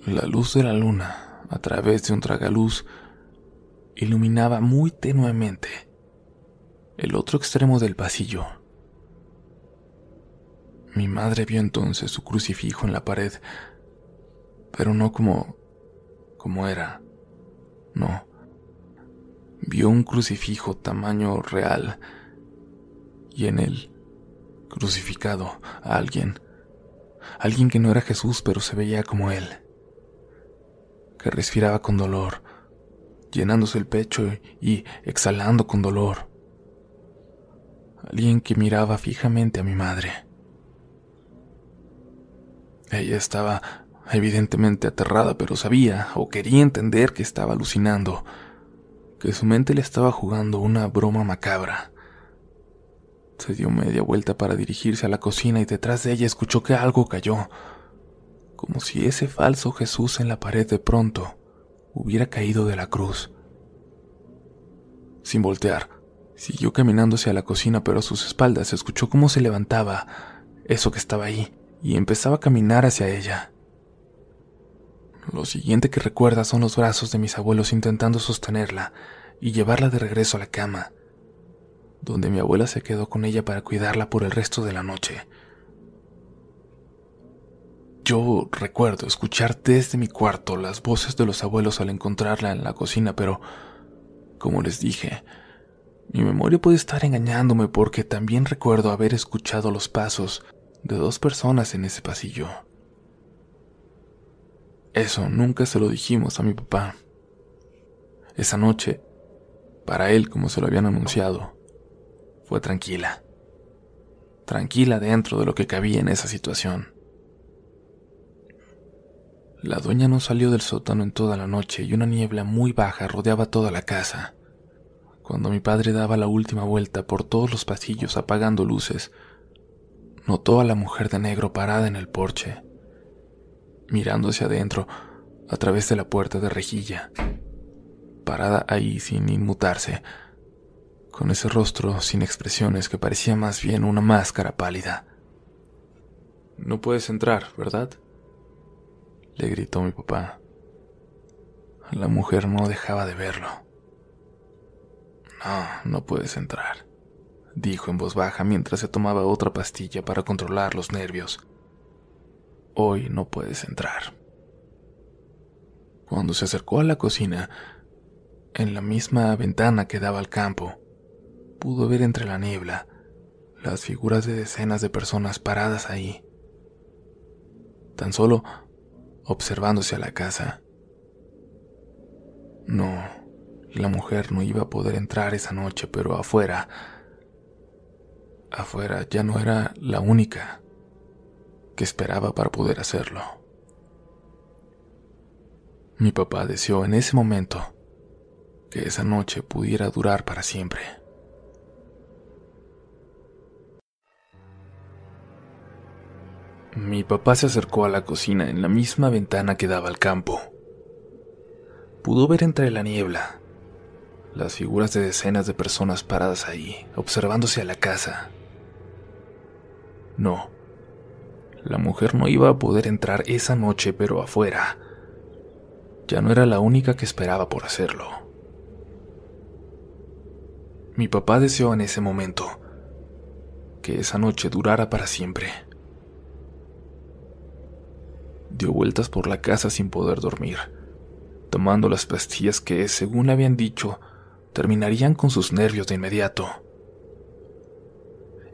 La luz de la luna, a través de un tragaluz, iluminaba muy tenuemente el otro extremo del pasillo. Mi madre vio entonces su crucifijo en la pared, pero no como como era. No vio un crucifijo tamaño real y en él, crucificado, a alguien, alguien que no era Jesús pero se veía como él, que respiraba con dolor, llenándose el pecho y exhalando con dolor, alguien que miraba fijamente a mi madre. Ella estaba evidentemente aterrada, pero sabía o quería entender que estaba alucinando que su mente le estaba jugando una broma macabra. Se dio media vuelta para dirigirse a la cocina y detrás de ella escuchó que algo cayó, como si ese falso Jesús en la pared de pronto hubiera caído de la cruz. Sin voltear, siguió caminando hacia la cocina, pero a sus espaldas escuchó cómo se levantaba eso que estaba ahí y empezaba a caminar hacia ella. Lo siguiente que recuerda son los brazos de mis abuelos intentando sostenerla y llevarla de regreso a la cama, donde mi abuela se quedó con ella para cuidarla por el resto de la noche. Yo recuerdo escuchar desde mi cuarto las voces de los abuelos al encontrarla en la cocina, pero, como les dije, mi memoria puede estar engañándome porque también recuerdo haber escuchado los pasos de dos personas en ese pasillo. Eso nunca se lo dijimos a mi papá. Esa noche, para él, como se lo habían anunciado, fue tranquila. Tranquila dentro de lo que cabía en esa situación. La dueña no salió del sótano en toda la noche y una niebla muy baja rodeaba toda la casa. Cuando mi padre daba la última vuelta por todos los pasillos apagando luces, notó a la mujer de negro parada en el porche mirando hacia adentro a través de la puerta de rejilla, parada ahí sin inmutarse, con ese rostro sin expresiones que parecía más bien una máscara pálida. No puedes entrar, ¿verdad? le gritó mi papá. La mujer no dejaba de verlo. No, no puedes entrar, dijo en voz baja mientras se tomaba otra pastilla para controlar los nervios. Hoy no puedes entrar. Cuando se acercó a la cocina, en la misma ventana que daba al campo, pudo ver entre la niebla las figuras de decenas de personas paradas ahí, tan solo observándose a la casa. No, la mujer no iba a poder entrar esa noche, pero afuera, afuera ya no era la única que esperaba para poder hacerlo. Mi papá deseó en ese momento que esa noche pudiera durar para siempre. Mi papá se acercó a la cocina en la misma ventana que daba al campo. Pudo ver entre la niebla las figuras de decenas de personas paradas ahí, observándose a la casa no, la mujer no iba a poder entrar esa noche, pero afuera. Ya no era la única que esperaba por hacerlo. Mi papá deseó en ese momento que esa noche durara para siempre. Dio vueltas por la casa sin poder dormir, tomando las pastillas que, según habían dicho, terminarían con sus nervios de inmediato.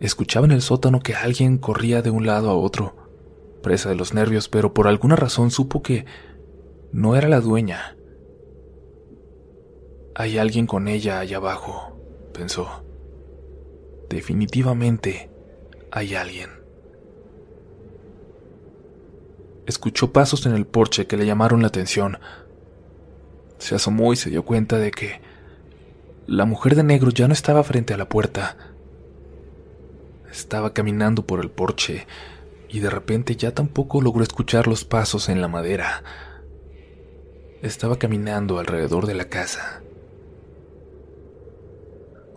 Escuchaba en el sótano que alguien corría de un lado a otro, presa de los nervios, pero por alguna razón supo que no era la dueña. Hay alguien con ella allá abajo, pensó. Definitivamente hay alguien. Escuchó pasos en el porche que le llamaron la atención. Se asomó y se dio cuenta de que la mujer de negro ya no estaba frente a la puerta. Estaba caminando por el porche y de repente ya tampoco logró escuchar los pasos en la madera. Estaba caminando alrededor de la casa.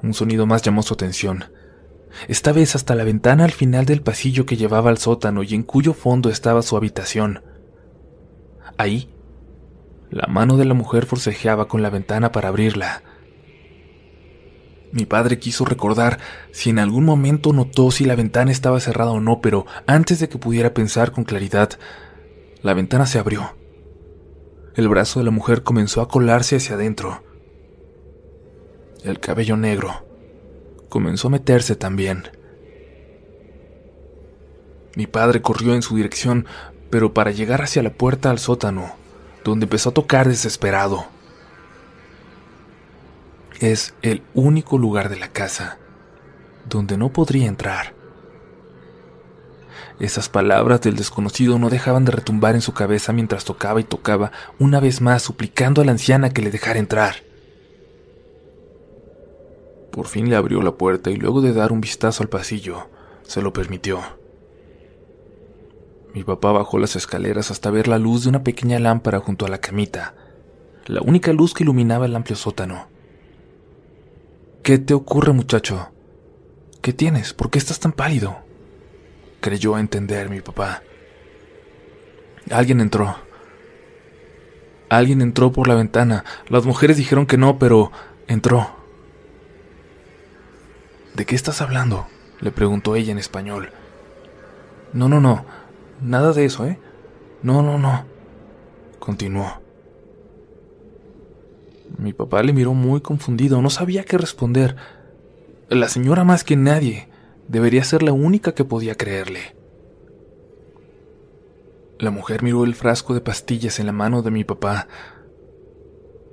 Un sonido más llamó su atención esta vez hasta la ventana al final del pasillo que llevaba al sótano y en cuyo fondo estaba su habitación. Ahí, la mano de la mujer forcejeaba con la ventana para abrirla. Mi padre quiso recordar si en algún momento notó si la ventana estaba cerrada o no, pero antes de que pudiera pensar con claridad, la ventana se abrió. El brazo de la mujer comenzó a colarse hacia adentro. El cabello negro comenzó a meterse también. Mi padre corrió en su dirección, pero para llegar hacia la puerta al sótano, donde empezó a tocar desesperado. Es el único lugar de la casa donde no podría entrar. Esas palabras del desconocido no dejaban de retumbar en su cabeza mientras tocaba y tocaba una vez más suplicando a la anciana que le dejara entrar. Por fin le abrió la puerta y luego de dar un vistazo al pasillo, se lo permitió. Mi papá bajó las escaleras hasta ver la luz de una pequeña lámpara junto a la camita, la única luz que iluminaba el amplio sótano. ¿Qué te ocurre, muchacho? ¿Qué tienes? ¿Por qué estás tan pálido? Creyó entender mi papá. Alguien entró. Alguien entró por la ventana. Las mujeres dijeron que no, pero entró. ¿De qué estás hablando? le preguntó ella en español. No, no, no. Nada de eso, ¿eh? No, no, no. Continuó. Mi papá le miró muy confundido, no sabía qué responder. La señora más que nadie debería ser la única que podía creerle. La mujer miró el frasco de pastillas en la mano de mi papá.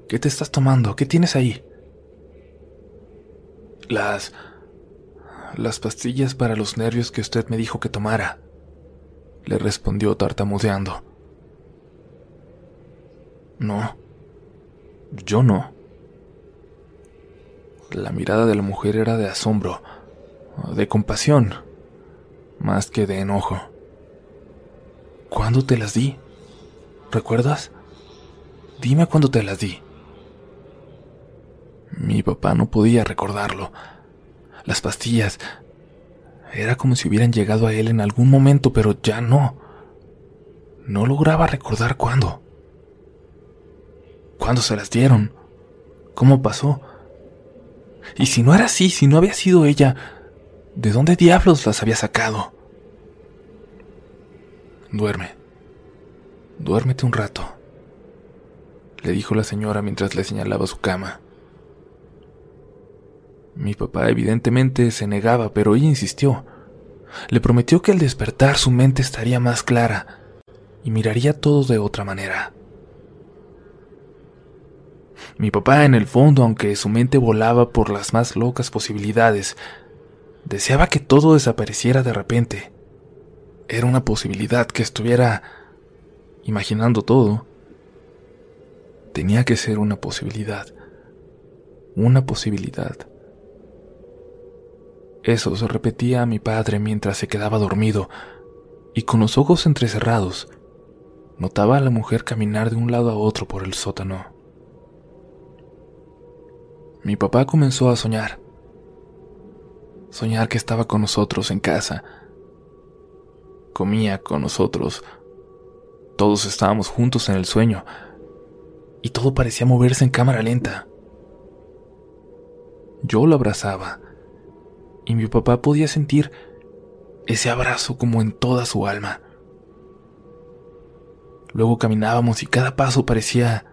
¿Qué te estás tomando? ¿Qué tienes ahí? Las las pastillas para los nervios que usted me dijo que tomara, le respondió tartamudeando. No, yo no. La mirada de la mujer era de asombro, de compasión, más que de enojo. ¿Cuándo te las di? ¿Recuerdas? Dime cuándo te las di. Mi papá no podía recordarlo las pastillas. Era como si hubieran llegado a él en algún momento, pero ya no. No lograba recordar cuándo. ¿Cuándo se las dieron? ¿Cómo pasó? Y si no era así, si no había sido ella, ¿de dónde diablos las había sacado? Duerme. Duérmete un rato, le dijo la señora mientras le señalaba su cama. Mi papá evidentemente se negaba, pero ella insistió. Le prometió que al despertar su mente estaría más clara y miraría todo de otra manera. Mi papá, en el fondo, aunque su mente volaba por las más locas posibilidades, deseaba que todo desapareciera de repente. Era una posibilidad que estuviera imaginando todo. Tenía que ser una posibilidad. Una posibilidad. Eso se repetía a mi padre mientras se quedaba dormido, y con los ojos entrecerrados notaba a la mujer caminar de un lado a otro por el sótano. Mi papá comenzó a soñar. Soñar que estaba con nosotros en casa. Comía con nosotros. Todos estábamos juntos en el sueño. Y todo parecía moverse en cámara lenta. Yo lo abrazaba. Y mi papá podía sentir ese abrazo como en toda su alma. Luego caminábamos y cada paso parecía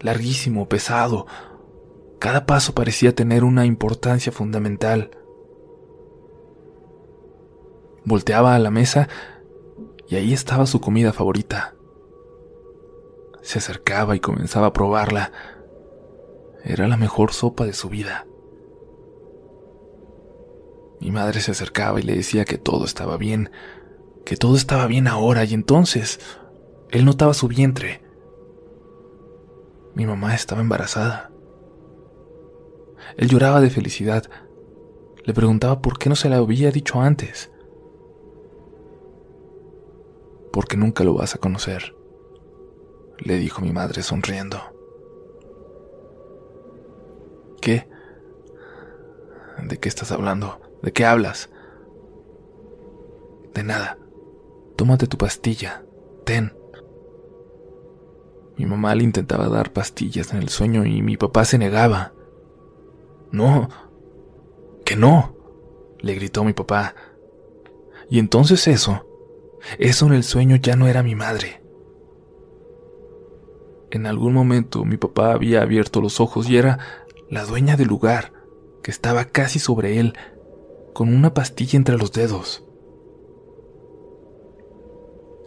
larguísimo, pesado. Cada paso parecía tener una importancia fundamental. Volteaba a la mesa y ahí estaba su comida favorita. Se acercaba y comenzaba a probarla. Era la mejor sopa de su vida. Mi madre se acercaba y le decía que todo estaba bien, que todo estaba bien ahora y entonces él notaba su vientre. Mi mamá estaba embarazada. Él lloraba de felicidad. Le preguntaba por qué no se la había dicho antes. Porque nunca lo vas a conocer, le dijo mi madre sonriendo. ¿Qué? ¿De qué estás hablando? ¿De qué hablas? De nada. Tómate tu pastilla. Ten. Mi mamá le intentaba dar pastillas en el sueño y mi papá se negaba. No, que no, le gritó mi papá. Y entonces eso, eso en el sueño ya no era mi madre. En algún momento mi papá había abierto los ojos y era la dueña del lugar, que estaba casi sobre él, con una pastilla entre los dedos.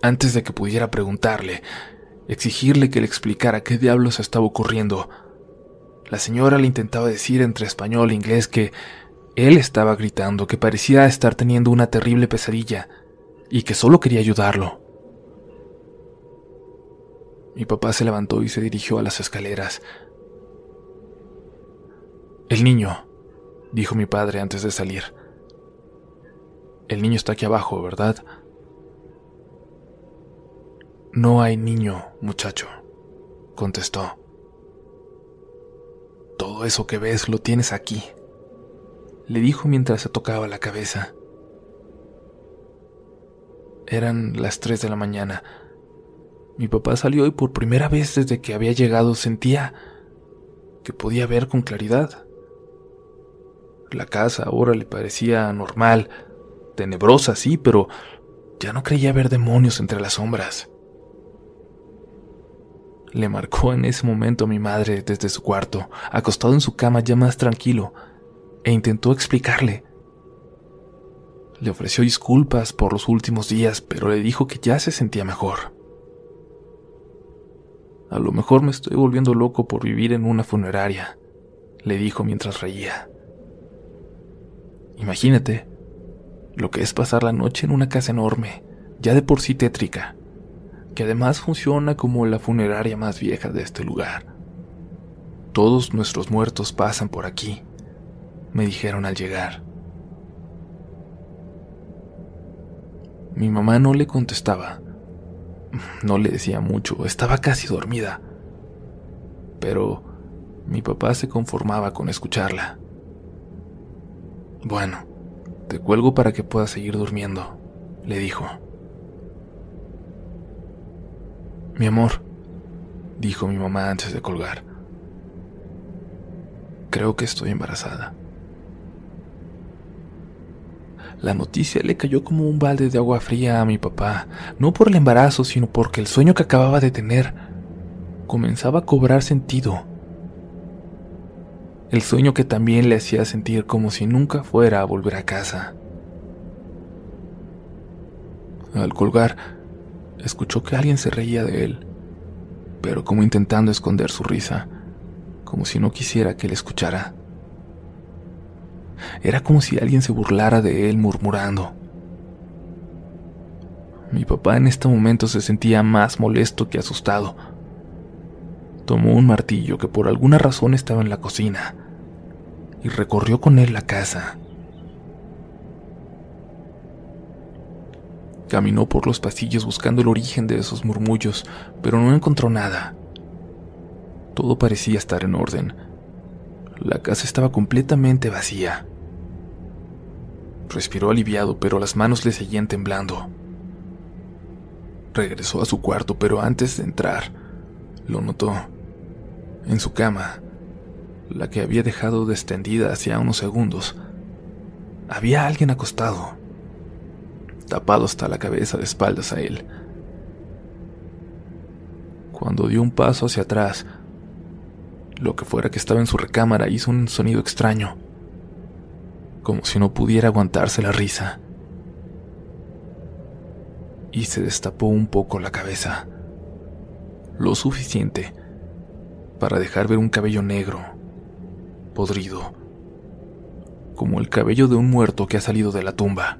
Antes de que pudiera preguntarle, exigirle que le explicara qué diablos estaba ocurriendo. La señora le intentaba decir entre español e inglés que él estaba gritando, que parecía estar teniendo una terrible pesadilla y que solo quería ayudarlo. Mi papá se levantó y se dirigió a las escaleras. El niño, dijo mi padre antes de salir. El niño está aquí abajo, ¿verdad? No hay niño, muchacho, contestó. Todo eso que ves lo tienes aquí, le dijo mientras se tocaba la cabeza. Eran las tres de la mañana. Mi papá salió y por primera vez desde que había llegado sentía que podía ver con claridad. La casa ahora le parecía normal, tenebrosa, sí, pero ya no creía ver demonios entre las sombras le marcó en ese momento a mi madre desde su cuarto, acostado en su cama ya más tranquilo, e intentó explicarle. Le ofreció disculpas por los últimos días, pero le dijo que ya se sentía mejor. A lo mejor me estoy volviendo loco por vivir en una funeraria, le dijo mientras reía. Imagínate lo que es pasar la noche en una casa enorme, ya de por sí tétrica, que además funciona como la funeraria más vieja de este lugar. Todos nuestros muertos pasan por aquí, me dijeron al llegar. Mi mamá no le contestaba. No le decía mucho, estaba casi dormida. Pero mi papá se conformaba con escucharla. Bueno, te cuelgo para que puedas seguir durmiendo, le dijo. Mi amor, dijo mi mamá antes de colgar. Creo que estoy embarazada. La noticia le cayó como un balde de agua fría a mi papá, no por el embarazo, sino porque el sueño que acababa de tener comenzaba a cobrar sentido. El sueño que también le hacía sentir como si nunca fuera a volver a casa. Al colgar, escuchó que alguien se reía de él, pero como intentando esconder su risa, como si no quisiera que él escuchara. Era como si alguien se burlara de él murmurando. Mi papá en este momento se sentía más molesto que asustado. Tomó un martillo que por alguna razón estaba en la cocina y recorrió con él la casa. Caminó por los pasillos buscando el origen de esos murmullos, pero no encontró nada. Todo parecía estar en orden. La casa estaba completamente vacía. Respiró aliviado, pero las manos le seguían temblando. Regresó a su cuarto, pero antes de entrar, lo notó. En su cama, la que había dejado descendida hacía unos segundos, había alguien acostado, tapado hasta la cabeza de espaldas a él. Cuando dio un paso hacia atrás, lo que fuera que estaba en su recámara hizo un sonido extraño, como si no pudiera aguantarse la risa. Y se destapó un poco la cabeza, lo suficiente para dejar ver un cabello negro, podrido, como el cabello de un muerto que ha salido de la tumba.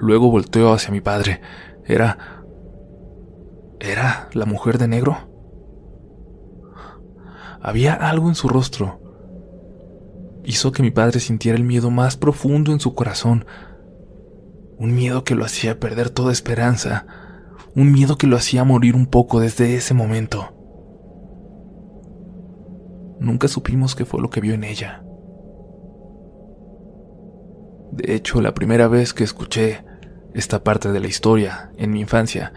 Luego volteó hacia mi padre. Era... ¿Era la mujer de negro? Había algo en su rostro. Hizo que mi padre sintiera el miedo más profundo en su corazón. Un miedo que lo hacía perder toda esperanza un miedo que lo hacía morir un poco desde ese momento. Nunca supimos qué fue lo que vio en ella. De hecho, la primera vez que escuché esta parte de la historia en mi infancia,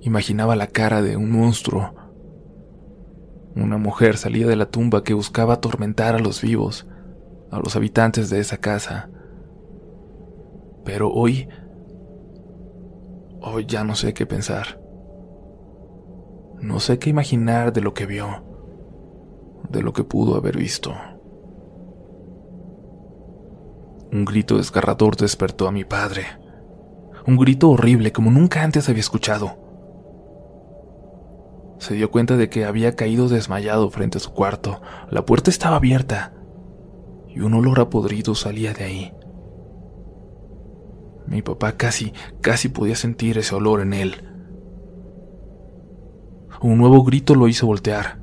imaginaba la cara de un monstruo. Una mujer salía de la tumba que buscaba atormentar a los vivos, a los habitantes de esa casa. Pero hoy Hoy ya no sé qué pensar. No sé qué imaginar de lo que vio, de lo que pudo haber visto. Un grito desgarrador despertó a mi padre. Un grito horrible como nunca antes había escuchado. Se dio cuenta de que había caído desmayado frente a su cuarto. La puerta estaba abierta y un olor a podrido salía de ahí. Mi papá casi, casi podía sentir ese olor en él. Un nuevo grito lo hizo voltear.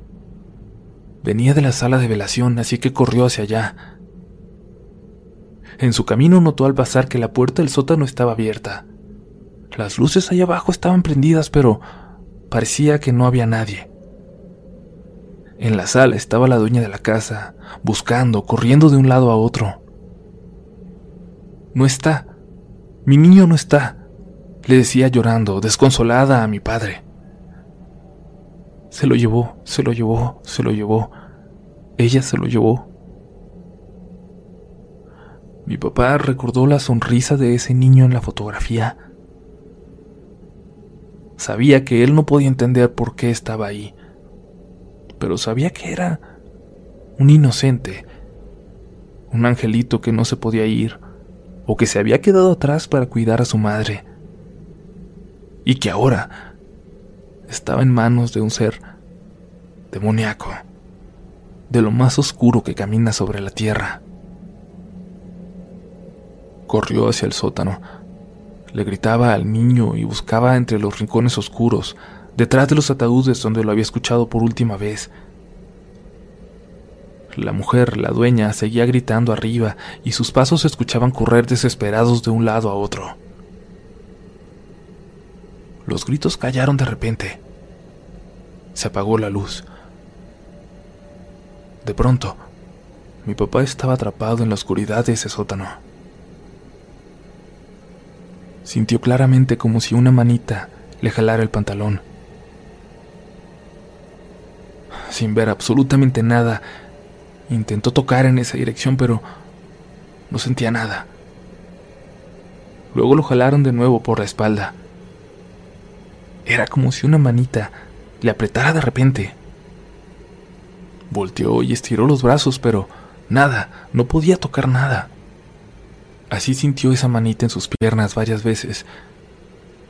Venía de la sala de velación, así que corrió hacia allá. En su camino notó al pasar que la puerta del sótano estaba abierta. Las luces allá abajo estaban prendidas, pero parecía que no había nadie. En la sala estaba la dueña de la casa, buscando, corriendo de un lado a otro. No está, mi niño no está, le decía llorando, desconsolada a mi padre. Se lo llevó, se lo llevó, se lo llevó. Ella se lo llevó. Mi papá recordó la sonrisa de ese niño en la fotografía. Sabía que él no podía entender por qué estaba ahí, pero sabía que era un inocente, un angelito que no se podía ir, o que se había quedado atrás para cuidar a su madre, y que ahora estaba en manos de un ser demoníaco, de lo más oscuro que camina sobre la tierra. Corrió hacia el sótano, le gritaba al niño y buscaba entre los rincones oscuros, detrás de los ataúdes donde lo había escuchado por última vez, la mujer, la dueña, seguía gritando arriba y sus pasos se escuchaban correr desesperados de un lado a otro. Los gritos callaron de repente. Se apagó la luz. De pronto, mi papá estaba atrapado en la oscuridad de ese sótano. Sintió claramente como si una manita le jalara el pantalón. Sin ver absolutamente nada, Intentó tocar en esa dirección, pero no sentía nada. Luego lo jalaron de nuevo por la espalda. Era como si una manita le apretara de repente. Volteó y estiró los brazos, pero nada, no podía tocar nada. Así sintió esa manita en sus piernas varias veces,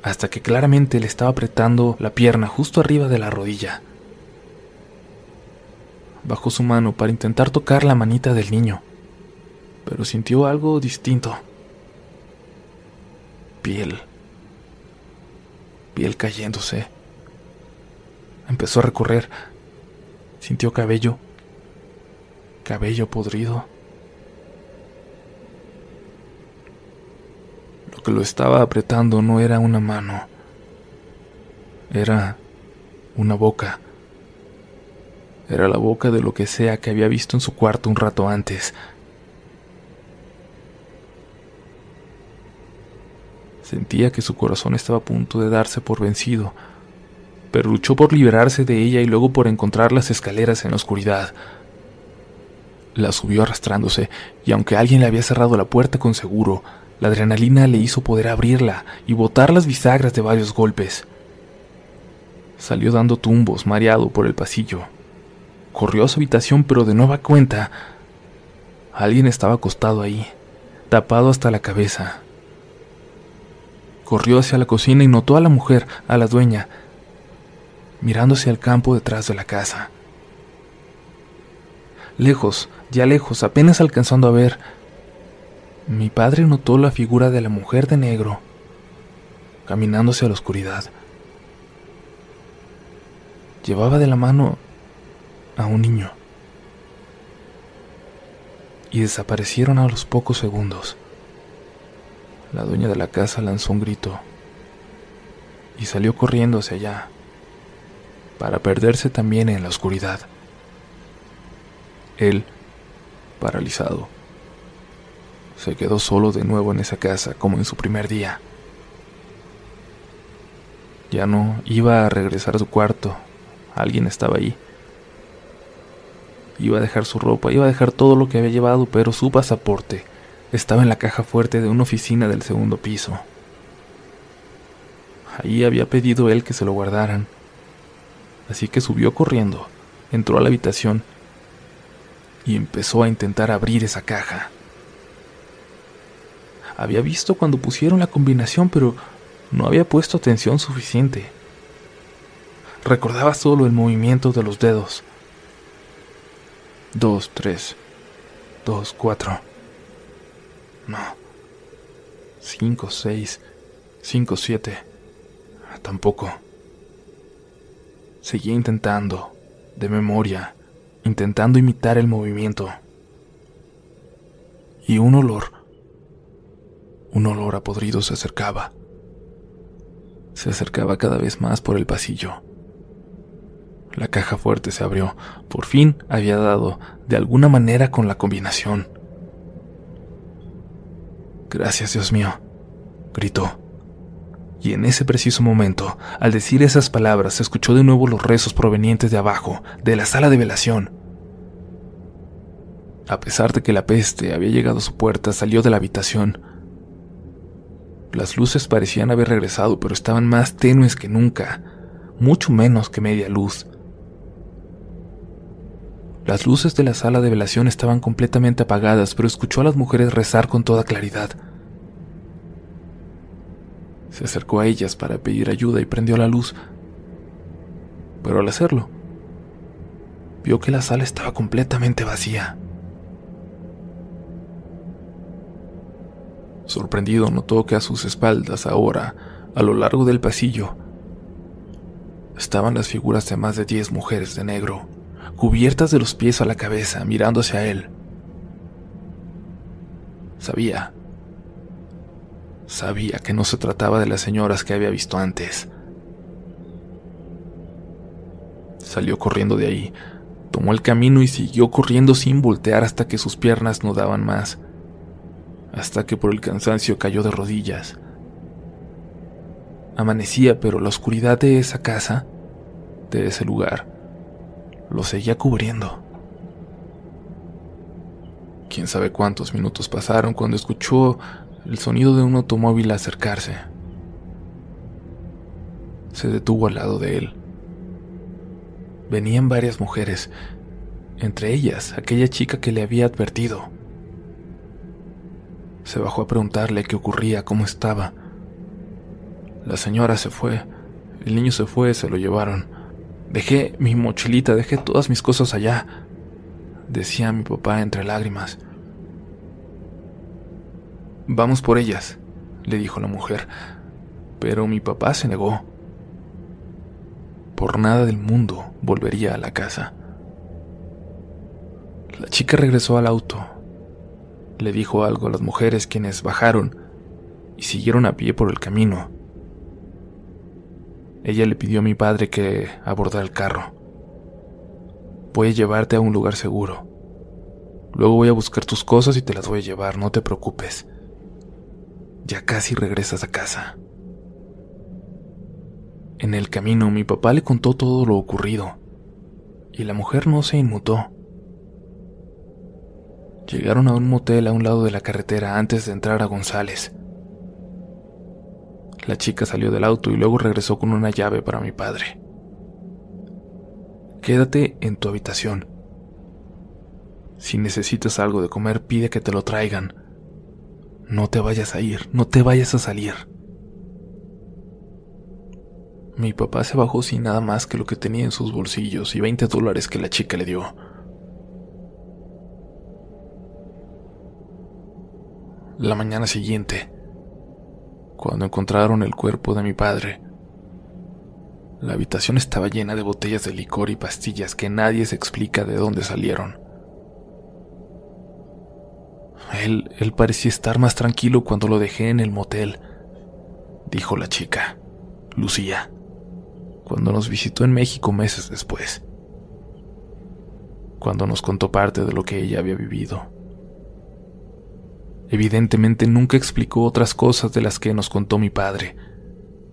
hasta que claramente le estaba apretando la pierna justo arriba de la rodilla bajó su mano para intentar tocar la manita del niño, pero sintió algo distinto. Piel. Piel cayéndose. Empezó a recorrer. Sintió cabello. Cabello podrido. Que lo estaba apretando no era una mano, era una boca. Era la boca de lo que sea que había visto en su cuarto un rato antes. Sentía que su corazón estaba a punto de darse por vencido, pero luchó por liberarse de ella y luego por encontrar las escaleras en la oscuridad. La subió arrastrándose, y aunque alguien le había cerrado la puerta con seguro, la adrenalina le hizo poder abrirla y botar las bisagras de varios golpes. Salió dando tumbos, mareado por el pasillo. Corrió a su habitación, pero de nueva cuenta, alguien estaba acostado ahí, tapado hasta la cabeza. Corrió hacia la cocina y notó a la mujer, a la dueña, mirándose al campo detrás de la casa. Lejos, ya lejos, apenas alcanzando a ver, mi padre notó la figura de la mujer de negro, caminándose a la oscuridad. Llevaba de la mano a un niño. Y desaparecieron a los pocos segundos. La dueña de la casa lanzó un grito y salió corriendo hacia allá, para perderse también en la oscuridad. Él, paralizado, se quedó solo de nuevo en esa casa como en su primer día. Ya no iba a regresar a su cuarto, alguien estaba ahí. Iba a dejar su ropa, iba a dejar todo lo que había llevado, pero su pasaporte estaba en la caja fuerte de una oficina del segundo piso. Ahí había pedido él que se lo guardaran. Así que subió corriendo, entró a la habitación y empezó a intentar abrir esa caja. Había visto cuando pusieron la combinación, pero no había puesto atención suficiente. Recordaba solo el movimiento de los dedos. Dos, tres, dos, cuatro. No. Cinco, seis, cinco, siete. Tampoco. Seguía intentando, de memoria, intentando imitar el movimiento. Y un olor, un olor a podrido se acercaba. Se acercaba cada vez más por el pasillo. La caja fuerte se abrió. Por fin había dado, de alguna manera, con la combinación. Gracias, Dios mío, gritó. Y en ese preciso momento, al decir esas palabras, se escuchó de nuevo los rezos provenientes de abajo, de la sala de velación. A pesar de que la peste había llegado a su puerta, salió de la habitación. Las luces parecían haber regresado, pero estaban más tenues que nunca, mucho menos que media luz. Las luces de la sala de velación estaban completamente apagadas, pero escuchó a las mujeres rezar con toda claridad. Se acercó a ellas para pedir ayuda y prendió la luz. Pero al hacerlo, vio que la sala estaba completamente vacía. Sorprendido notó que a sus espaldas ahora, a lo largo del pasillo, estaban las figuras de más de diez mujeres de negro cubiertas de los pies a la cabeza, mirando hacia él. Sabía, sabía que no se trataba de las señoras que había visto antes. Salió corriendo de ahí, tomó el camino y siguió corriendo sin voltear hasta que sus piernas no daban más, hasta que por el cansancio cayó de rodillas. Amanecía, pero la oscuridad de esa casa, de ese lugar, lo seguía cubriendo. Quién sabe cuántos minutos pasaron cuando escuchó el sonido de un automóvil acercarse. Se detuvo al lado de él. Venían varias mujeres, entre ellas aquella chica que le había advertido. Se bajó a preguntarle qué ocurría, cómo estaba. La señora se fue, el niño se fue, se lo llevaron. Dejé mi mochilita, dejé todas mis cosas allá, decía mi papá entre lágrimas. Vamos por ellas, le dijo la mujer, pero mi papá se negó. Por nada del mundo volvería a la casa. La chica regresó al auto. Le dijo algo a las mujeres quienes bajaron y siguieron a pie por el camino. Ella le pidió a mi padre que abordara el carro. Voy a llevarte a un lugar seguro. Luego voy a buscar tus cosas y te las voy a llevar, no te preocupes. Ya casi regresas a casa. En el camino mi papá le contó todo lo ocurrido, y la mujer no se inmutó. Llegaron a un motel a un lado de la carretera antes de entrar a González. La chica salió del auto y luego regresó con una llave para mi padre. Quédate en tu habitación. Si necesitas algo de comer, pide que te lo traigan. No te vayas a ir, no te vayas a salir. Mi papá se bajó sin nada más que lo que tenía en sus bolsillos y 20 dólares que la chica le dio. La mañana siguiente, cuando encontraron el cuerpo de mi padre. La habitación estaba llena de botellas de licor y pastillas que nadie se explica de dónde salieron. Él, él parecía estar más tranquilo cuando lo dejé en el motel, dijo la chica, Lucía, cuando nos visitó en México meses después, cuando nos contó parte de lo que ella había vivido. Evidentemente nunca explicó otras cosas de las que nos contó mi padre,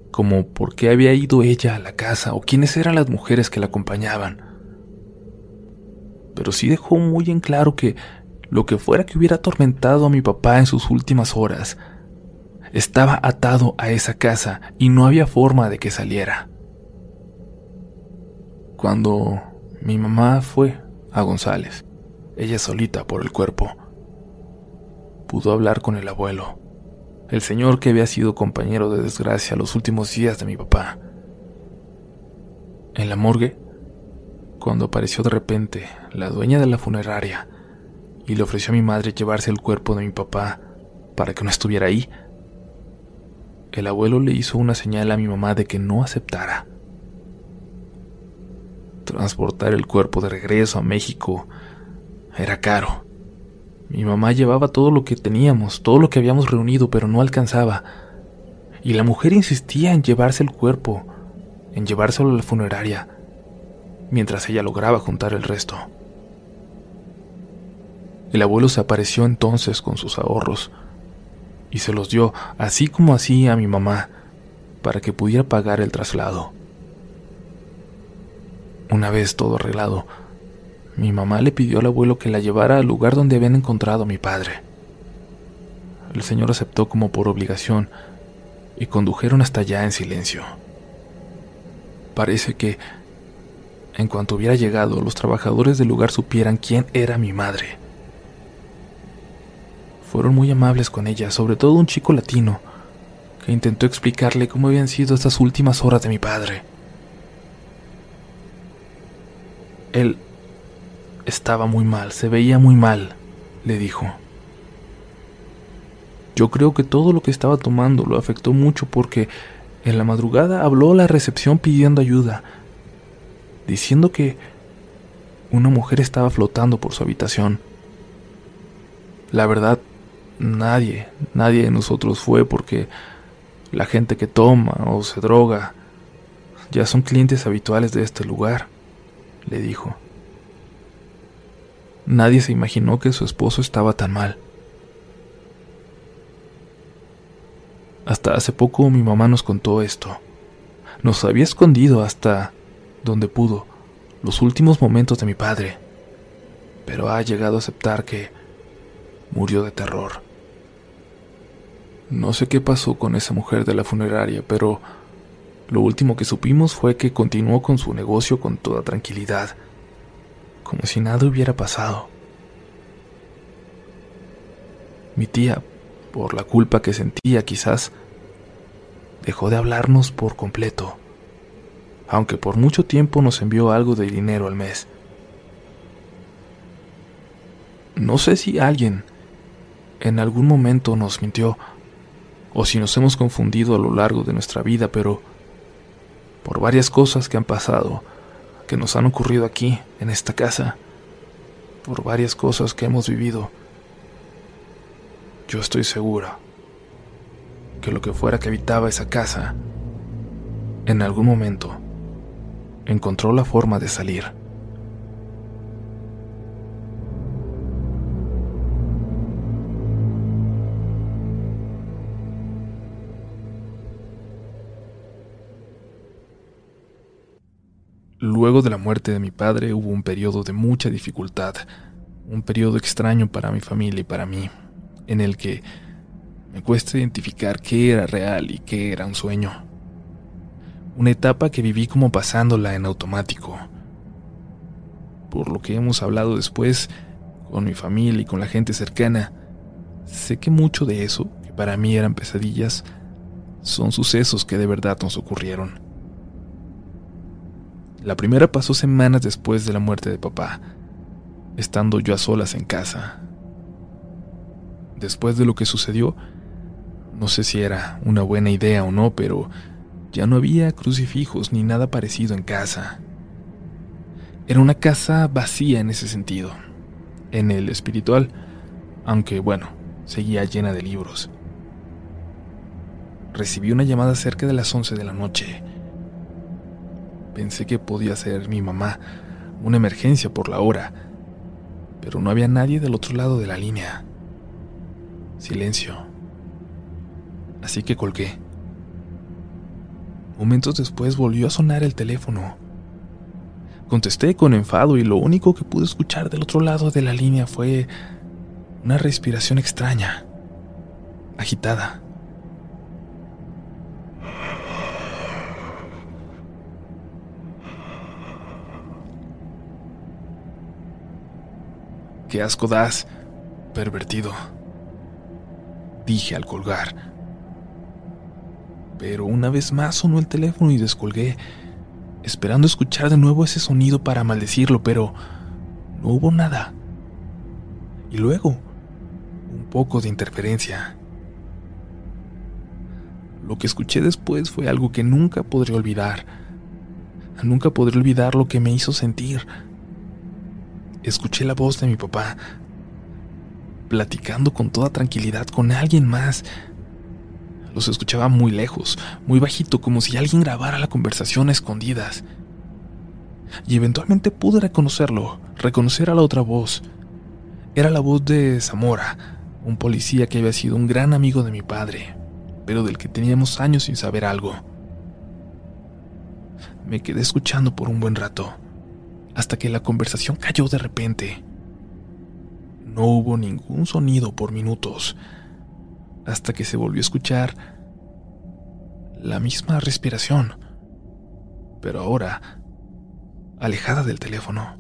como por qué había ido ella a la casa o quiénes eran las mujeres que la acompañaban. Pero sí dejó muy en claro que lo que fuera que hubiera atormentado a mi papá en sus últimas horas, estaba atado a esa casa y no había forma de que saliera. Cuando mi mamá fue a González, ella solita por el cuerpo, pudo hablar con el abuelo, el señor que había sido compañero de desgracia los últimos días de mi papá. En la morgue, cuando apareció de repente la dueña de la funeraria y le ofreció a mi madre llevarse el cuerpo de mi papá para que no estuviera ahí, el abuelo le hizo una señal a mi mamá de que no aceptara. Transportar el cuerpo de regreso a México era caro mi mamá llevaba todo lo que teníamos, todo lo que habíamos reunido, pero no alcanzaba. Y la mujer insistía en llevarse el cuerpo, en llevárselo a la funeraria, mientras ella lograba juntar el resto. El abuelo se apareció entonces con sus ahorros y se los dio, así como así, a mi mamá, para que pudiera pagar el traslado. Una vez todo arreglado, mi mamá le pidió al abuelo que la llevara al lugar donde habían encontrado a mi padre. El señor aceptó como por obligación y condujeron hasta allá en silencio. Parece que, en cuanto hubiera llegado, los trabajadores del lugar supieran quién era mi madre. Fueron muy amables con ella, sobre todo un chico latino, que intentó explicarle cómo habían sido estas últimas horas de mi padre. Él estaba muy mal, se veía muy mal, le dijo. Yo creo que todo lo que estaba tomando lo afectó mucho porque en la madrugada habló a la recepción pidiendo ayuda, diciendo que una mujer estaba flotando por su habitación. La verdad, nadie, nadie de nosotros fue porque la gente que toma o se droga ya son clientes habituales de este lugar, le dijo. Nadie se imaginó que su esposo estaba tan mal. Hasta hace poco mi mamá nos contó esto. Nos había escondido hasta donde pudo los últimos momentos de mi padre, pero ha llegado a aceptar que murió de terror. No sé qué pasó con esa mujer de la funeraria, pero lo último que supimos fue que continuó con su negocio con toda tranquilidad como si nada hubiera pasado. Mi tía, por la culpa que sentía quizás, dejó de hablarnos por completo, aunque por mucho tiempo nos envió algo de dinero al mes. No sé si alguien en algún momento nos mintió o si nos hemos confundido a lo largo de nuestra vida, pero por varias cosas que han pasado, que nos han ocurrido aquí, en esta casa, por varias cosas que hemos vivido. Yo estoy segura que lo que fuera que habitaba esa casa, en algún momento, encontró la forma de salir. Luego de la muerte de mi padre hubo un periodo de mucha dificultad, un periodo extraño para mi familia y para mí, en el que me cuesta identificar qué era real y qué era un sueño. Una etapa que viví como pasándola en automático. Por lo que hemos hablado después, con mi familia y con la gente cercana, sé que mucho de eso, que para mí eran pesadillas, son sucesos que de verdad nos ocurrieron. La primera pasó semanas después de la muerte de papá, estando yo a solas en casa. Después de lo que sucedió, no sé si era una buena idea o no, pero ya no había crucifijos ni nada parecido en casa. Era una casa vacía en ese sentido, en el espiritual, aunque bueno, seguía llena de libros. Recibí una llamada cerca de las 11 de la noche Pensé que podía ser mi mamá, una emergencia por la hora, pero no había nadie del otro lado de la línea. Silencio. Así que colgué. Momentos después volvió a sonar el teléfono. Contesté con enfado y lo único que pude escuchar del otro lado de la línea fue una respiración extraña, agitada. Qué asco das, pervertido. Dije al colgar. Pero una vez más sonó el teléfono y descolgué, esperando escuchar de nuevo ese sonido para maldecirlo, pero no hubo nada. Y luego, un poco de interferencia. Lo que escuché después fue algo que nunca podré olvidar. Nunca podré olvidar lo que me hizo sentir escuché la voz de mi papá, platicando con toda tranquilidad con alguien más. Los escuchaba muy lejos, muy bajito, como si alguien grabara la conversación a escondidas. Y eventualmente pude reconocerlo, reconocer a la otra voz. Era la voz de Zamora, un policía que había sido un gran amigo de mi padre, pero del que teníamos años sin saber algo. Me quedé escuchando por un buen rato hasta que la conversación cayó de repente. No hubo ningún sonido por minutos, hasta que se volvió a escuchar la misma respiración, pero ahora alejada del teléfono.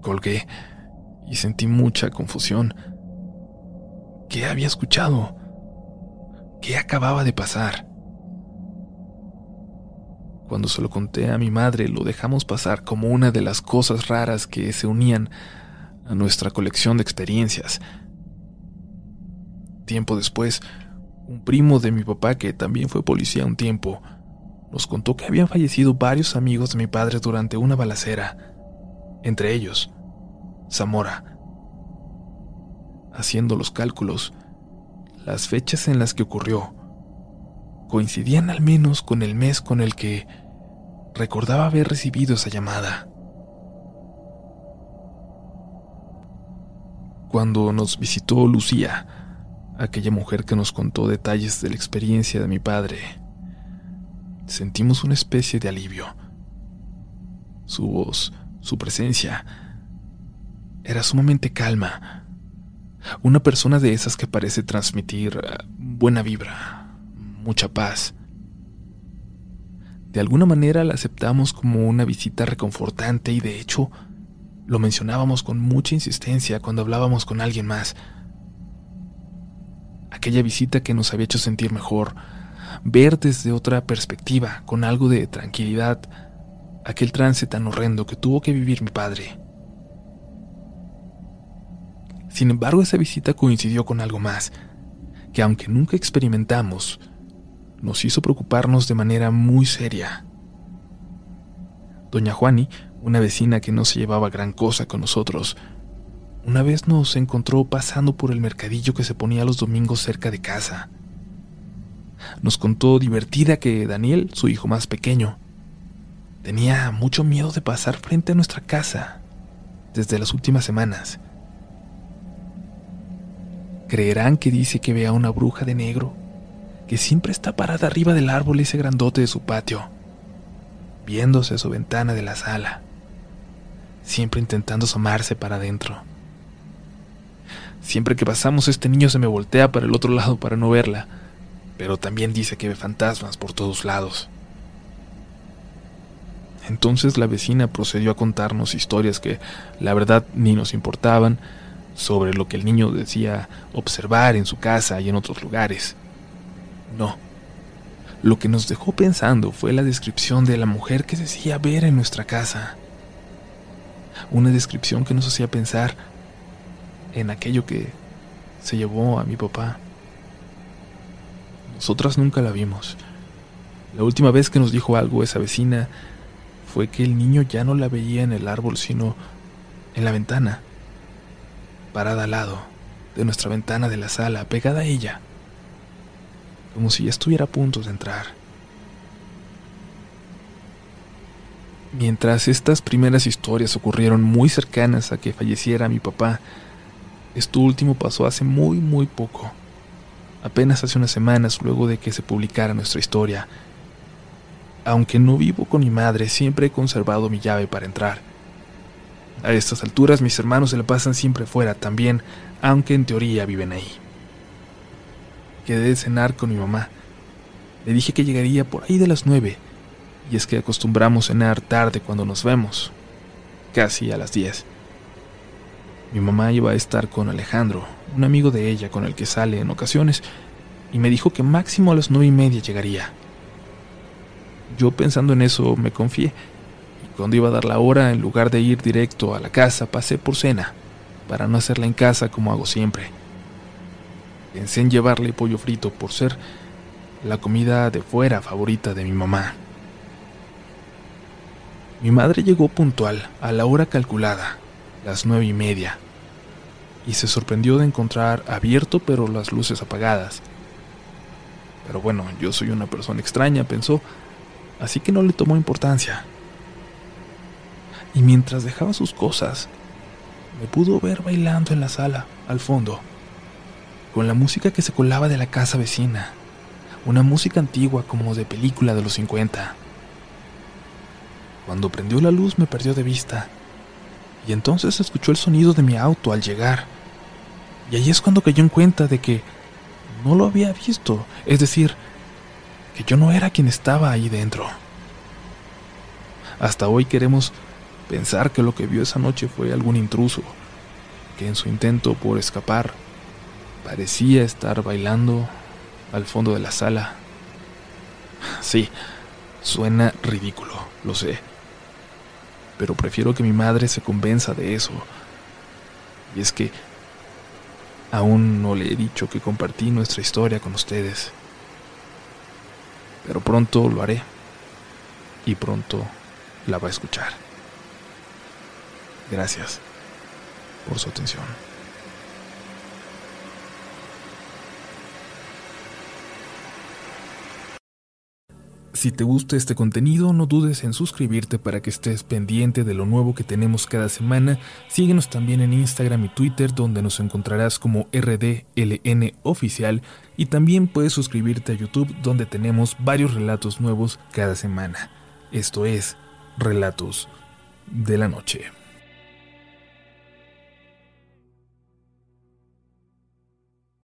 Colgué y sentí mucha confusión ¿Qué había escuchado? ¿Qué acababa de pasar? Cuando se lo conté a mi madre, lo dejamos pasar como una de las cosas raras que se unían a nuestra colección de experiencias. Tiempo después, un primo de mi papá, que también fue policía un tiempo, nos contó que habían fallecido varios amigos de mi padre durante una balacera, entre ellos, Zamora haciendo los cálculos, las fechas en las que ocurrió coincidían al menos con el mes con el que recordaba haber recibido esa llamada. Cuando nos visitó Lucía, aquella mujer que nos contó detalles de la experiencia de mi padre, sentimos una especie de alivio. Su voz, su presencia, era sumamente calma una persona de esas que parece transmitir eh, buena vibra, mucha paz. De alguna manera la aceptamos como una visita reconfortante y de hecho lo mencionábamos con mucha insistencia cuando hablábamos con alguien más. Aquella visita que nos había hecho sentir mejor, ver desde otra perspectiva, con algo de tranquilidad, aquel trance tan horrendo que tuvo que vivir mi padre. Sin embargo, esa visita coincidió con algo más, que aunque nunca experimentamos, nos hizo preocuparnos de manera muy seria. Doña Juani, una vecina que no se llevaba gran cosa con nosotros, una vez nos encontró pasando por el mercadillo que se ponía los domingos cerca de casa. Nos contó divertida que Daniel, su hijo más pequeño, tenía mucho miedo de pasar frente a nuestra casa desde las últimas semanas. Creerán que dice que ve a una bruja de negro que siempre está parada arriba del árbol ese grandote de su patio, viéndose a su ventana de la sala, siempre intentando asomarse para adentro. Siempre que pasamos este niño se me voltea para el otro lado para no verla, pero también dice que ve fantasmas por todos lados. Entonces la vecina procedió a contarnos historias que la verdad ni nos importaban sobre lo que el niño decía observar en su casa y en otros lugares. No. Lo que nos dejó pensando fue la descripción de la mujer que decía ver en nuestra casa. Una descripción que nos hacía pensar en aquello que se llevó a mi papá. Nosotras nunca la vimos. La última vez que nos dijo algo esa vecina fue que el niño ya no la veía en el árbol, sino en la ventana, parada al lado de nuestra ventana de la sala, pegada a ella, como si ya estuviera a punto de entrar. Mientras estas primeras historias ocurrieron muy cercanas a que falleciera mi papá, esto último pasó hace muy, muy poco. Apenas hace unas semanas luego de que se publicara nuestra historia. Aunque no vivo con mi madre, siempre he conservado mi llave para entrar. A estas alturas mis hermanos se la pasan siempre fuera también, aunque en teoría viven ahí. Quedé de cenar con mi mamá. Le dije que llegaría por ahí de las nueve, y es que acostumbramos cenar tarde cuando nos vemos, casi a las diez. Mi mamá iba a estar con Alejandro, un amigo de ella con el que sale en ocasiones, y me dijo que máximo a las nueve y media llegaría. Yo pensando en eso me confié, cuando iba a dar la hora, en lugar de ir directo a la casa, pasé por cena, para no hacerla en casa como hago siempre. Pensé en llevarle pollo frito por ser la comida de fuera favorita de mi mamá. Mi madre llegó puntual, a la hora calculada, las nueve y media, y se sorprendió de encontrar abierto pero las luces apagadas. Pero bueno, yo soy una persona extraña, pensó, así que no le tomó importancia. Y mientras dejaba sus cosas, me pudo ver bailando en la sala, al fondo, con la música que se colaba de la casa vecina, una música antigua como de película de los 50. Cuando prendió la luz me perdió de vista y entonces escuchó el sonido de mi auto al llegar. Y ahí es cuando cayó en cuenta de que no lo había visto, es decir, que yo no era quien estaba ahí dentro. Hasta hoy queremos pensar que lo que vio esa noche fue algún intruso, que en su intento por escapar parecía estar bailando al fondo de la sala. Sí, suena ridículo, lo sé pero prefiero que mi madre se convenza de eso. Y es que aún no le he dicho que compartí nuestra historia con ustedes. Pero pronto lo haré. Y pronto la va a escuchar. Gracias por su atención. Si te gusta este contenido, no dudes en suscribirte para que estés pendiente de lo nuevo que tenemos cada semana. Síguenos también en Instagram y Twitter, donde nos encontrarás como RDLN Oficial. Y también puedes suscribirte a YouTube, donde tenemos varios relatos nuevos cada semana. Esto es Relatos de la Noche.